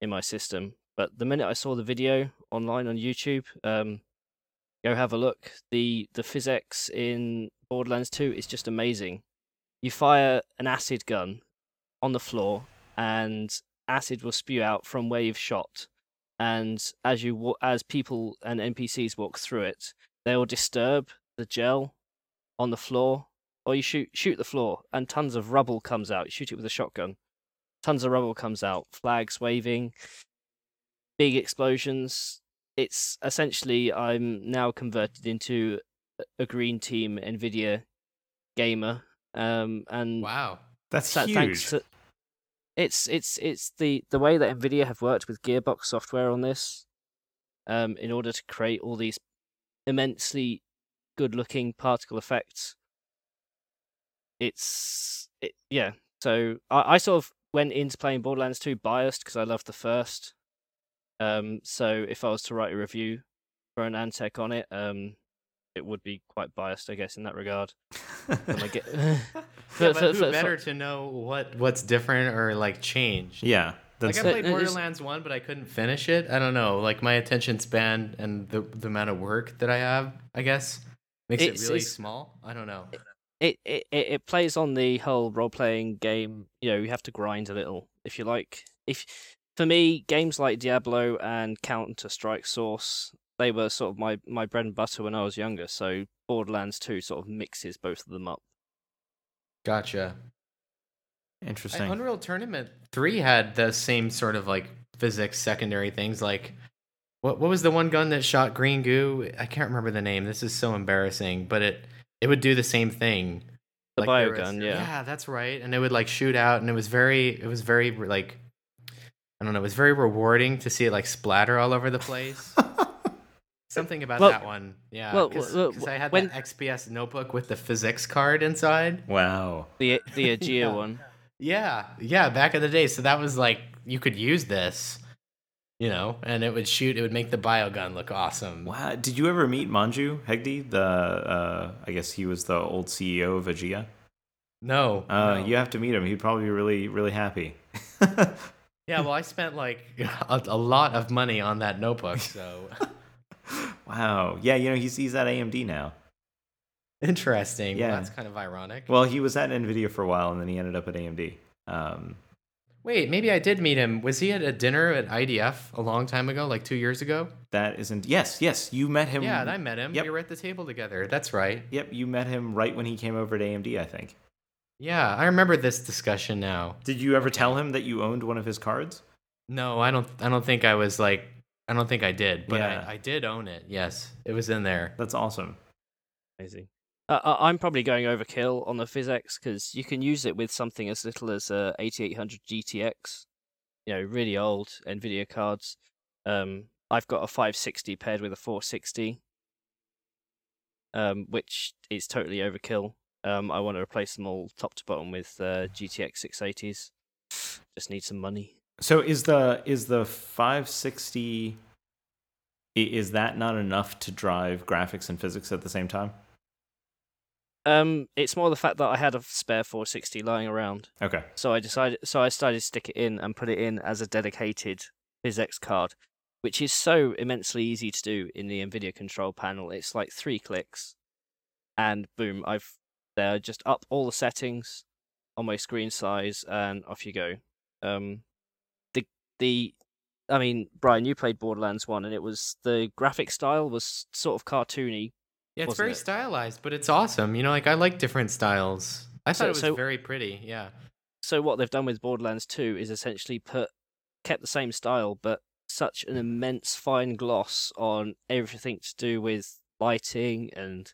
in my system. But the minute I saw the video online on YouTube, um, go have a look. The the physics in Borderlands 2 is just amazing. You fire an acid gun on the floor, and acid will spew out from where you've shot. And as you as people and NPCs walk through it, they will disturb the gel on the floor or you shoot shoot the floor and tons of rubble comes out. You shoot it with a shotgun. Tons of rubble comes out, flags waving, big explosions. It's essentially I'm now converted into a- green team Nvidia gamer. Um and wow. That's tha- huge. thanks to it's it's it's the the way that Nvidia have worked with Gearbox software on this, um, in order to create all these immensely good looking particle effects. It's it yeah. So I, I sort of went into playing Borderlands 2 biased because I loved the first. Um, so if I was to write a review for AnandTech on it, um, it would be quite biased, I guess, in that regard. When I get- yeah, but for- who for- for- better to know what what's different or like changed? yeah. Like I So- played it is- Borderlands one, but I couldn't finish it. I don't know. Like my attention span and the the amount of work that I have, I guess, makes It's- it really it's- small. I don't know. It, it it it plays on the whole role playing game. You know, you have to grind a little if you like. If for me, games like Diablo and Counter Strike Source, they were sort of my my bread and butter when I was younger. So Borderlands Two sort of mixes both of them up. Gotcha. interesting. Unreal Tournament three had the same sort of like physics secondary things. Like, what what was the one gun that shot green goo? I can't remember the name. This is so embarrassing, but it it would do the same thing. The there was- biogun, yeah. Yeah, that's right. And it would like shoot out, and it was very it was very like I don't know. It was very rewarding to see it like splatter all over the place. Something about Well- that one, yeah. well, Because well, well, I had when- that XPS notebook with the physics card inside. wow. The the Ageia Yeah. one. Yeah, yeah, back in the day. So that was like you could use this, you know, and it would shoot. It would make the biogun look awesome. Wow. Did you ever meet Manju Hegde? The uh, I guess he was the old CEO of Ageia. No, Uh, no. You have to meet him. He'd probably be really, really happy. Yeah, well, I spent like a, a lot of money on that notebook, so wow. Yeah, you know he's he's at AMD now. interesting. Yeah. well, that's kind of ironic. Well, he was at Nvidia for a while, and then he ended up at AMD. Um, Wait, maybe I did meet him. Was he at a dinner at IDF a long time ago, like two years ago? that isn't. Yes, yes. You met him. yeah, I met him. Yep. We were at the table together. That's right. Yep, you met him right when he came over to AMD. I think. Yeah, I remember this discussion now. Did you ever tell him that you owned one of his cards? No, I don't. I don't think I was like. I don't think I did, but Yeah. I, I did own it. Yes, it was in there. That's awesome. Amazing. Uh, I'm probably going overkill on the PhysX because you can use it with something as little as a 8800 GTX, you know, really old NVIDIA cards. Um, I've got a 560 paired with a 460, um, which is totally overkill. Um, I want to replace them all top to bottom with uh, GTX 680s. Just need some money. So is the is the 560 is that not enough to drive graphics and physics at the same time? Um, it's more the fact that I had a spare 460 lying around. Okay. So I decided, so I started to stick it in and put it in as a dedicated PhysX card, which is so immensely easy to do in the NVIDIA control panel. It's like three clicks, and boom, I've there just up all the settings on my screen size, and off you go. Um, the the, I mean, Brian, you played Borderlands One, and it was the graphic style was sort of cartoony. Yeah, it's very it? stylized, but it's awesome. You know, like I like different styles. I thought it was so- very pretty. Yeah. so what they've done with Borderlands 2 is essentially put kept the same style but such an immense fine gloss on everything to do with lighting and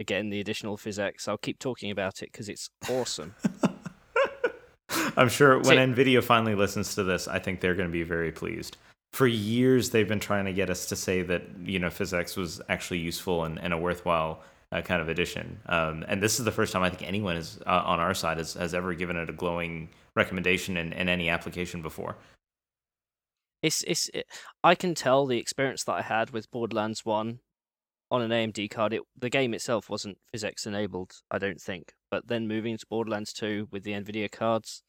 again the additional physics. I'll keep talking about it because it's awesome. I'm sure when See- Nvidia finally listens to this, I think they're going to be very pleased. For years, they've been trying to get us to say that you know PhysX was actually useful and, and a worthwhile uh, kind of addition. Um, and this is the first time I think anyone is uh, on our side has, has ever given it a glowing recommendation in, in any application before. it's it's it, I can tell the experience that I had with Borderlands 1 on an AMD card. It the game itself wasn't physics enabled, I don't think. But then moving to Borderlands 2 with the Nvidia cards,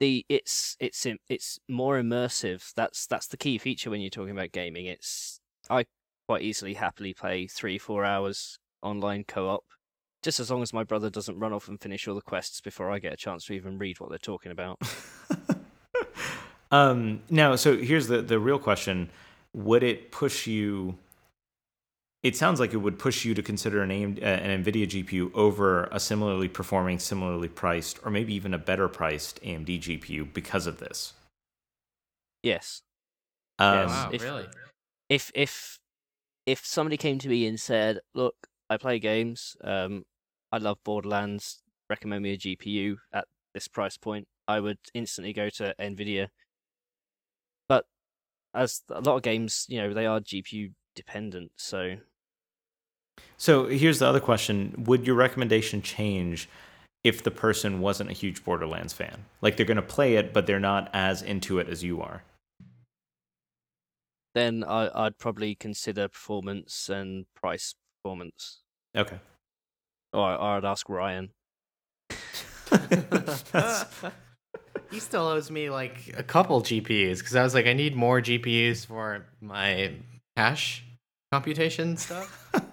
the it's it's it's more immersive. That's that's the key feature when you're talking about gaming. It's I quite easily happily play three four hours online co-op, just as long as my brother doesn't run off and finish all the quests before I get a chance to even read what they're talking about. um, now, so here's the the real question: Would it push you? It sounds like it would push you to consider an AMD, uh, an NVIDIA GPU over a similarly performing, similarly priced, or maybe even a better priced AMD GPU because of this. Yes. Um, Yes. wow, if- really? if if if somebody came to me and said, "Look, I play games. Um, I love Borderlands. Recommend me a GPU at this price point," I would instantly go to Nvidia. But as a lot of games, you know, they are GPU dependent. So So here's the other question: Would your recommendation change if the person wasn't a huge Borderlands fan? Like they're going to play it, but they're not as into it as you are. then I, I'd probably consider performance and price performance, Okay. or, or I'd ask Ryan. He still owes me like a couple GPUs because I was like, I need more GPUs for my cache computation stuff.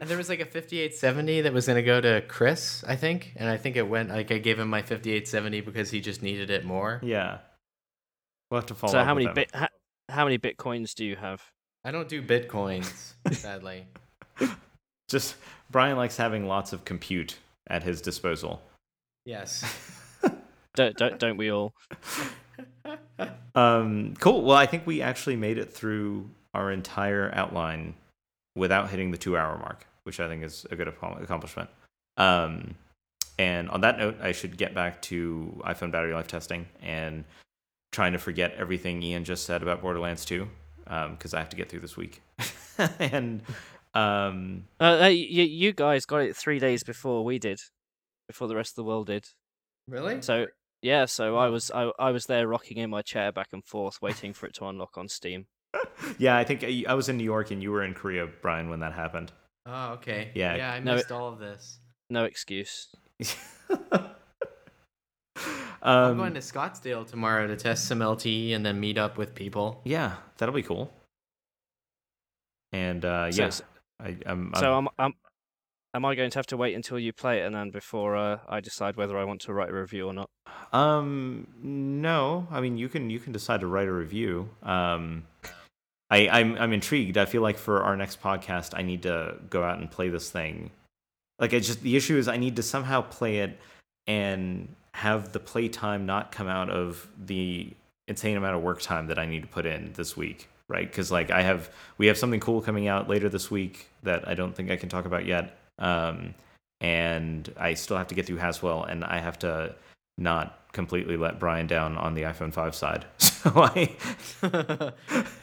And there was like a 5870 that was going to go to Chris, I think. And I think it went, like, I gave him my 5870 because he just needed it more. yeah. We'll have to follow. so up how with many them. bit how, how many bitcoins do you have? I don't do bitcoins, sadly. Just Brian likes having lots of compute at his disposal. Yes. Don't don't don't we all? Um, cool. Well, I think we actually made it through our entire outline without hitting the two-hour mark, which I think is a good accomplishment. Um, and on that note, I should get back to iPhone battery life testing and trying to forget everything Ian just said about Borderlands 2 because I have to get through this week. and um, Uh, uh, you, you guys got it three days before we did, before the rest of the world did. Really? So Yeah, so I was I, I was there rocking in my chair back and forth, waiting for it to unlock on Steam. Yeah, I think I I was in New York and you were in Korea, Brian, when that happened. Oh, okay. Yeah. Yeah, I No, missed all of this. No excuse. I'm um, going to Scottsdale tomorrow to test some LTE and then meet up with people. yeah, that'll be cool. And uh, So, yeah, I, I'm, so I'm- am, am am I going to have to wait until you play it and then before uh, I decide whether I want to write a review or not? Um, no. I mean, you can you can decide to write a review. Um, I I'm I'm intrigued. I feel like for our next podcast, I need to go out and play this thing. Like, I just the issue is I need to somehow play it and have the play time not come out of the insane amount of work time that I need to put in this week, right? Because like I have we have something cool coming out later this week that I don't think I can talk about yet. Um, and I still have to get through Haswell, and I have to not completely let Brian down on the iPhone 5 side. So I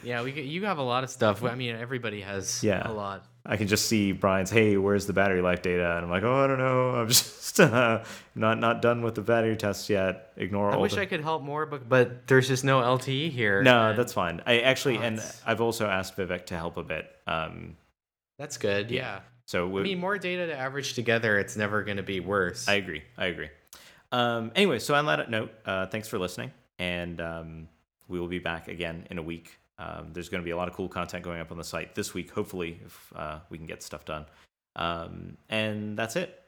yeah, we you have a lot of stuff. I mean, everybody has Yeah. a lot. I can just see Brian's, hey, where's the battery life data? And I'm like, oh, I don't know. I'm just uh, not not done with the battery tests yet. Ignore I wish the... I could help more, but but there's just no LTE here. No, and that's fine. I actually, Oh, and I've also asked Vivek to help a bit. Um, that's good. Yeah. Yeah. so we, I mean, more data to average together, it's never going to be worse. I agree. I agree. Um, anyway, so on that note, uh, thanks for listening, and um, we will be back again in a week. Um, there's going to be a lot of cool content going up on the site this week, hopefully, if uh, we can get stuff done. Um, and that's it.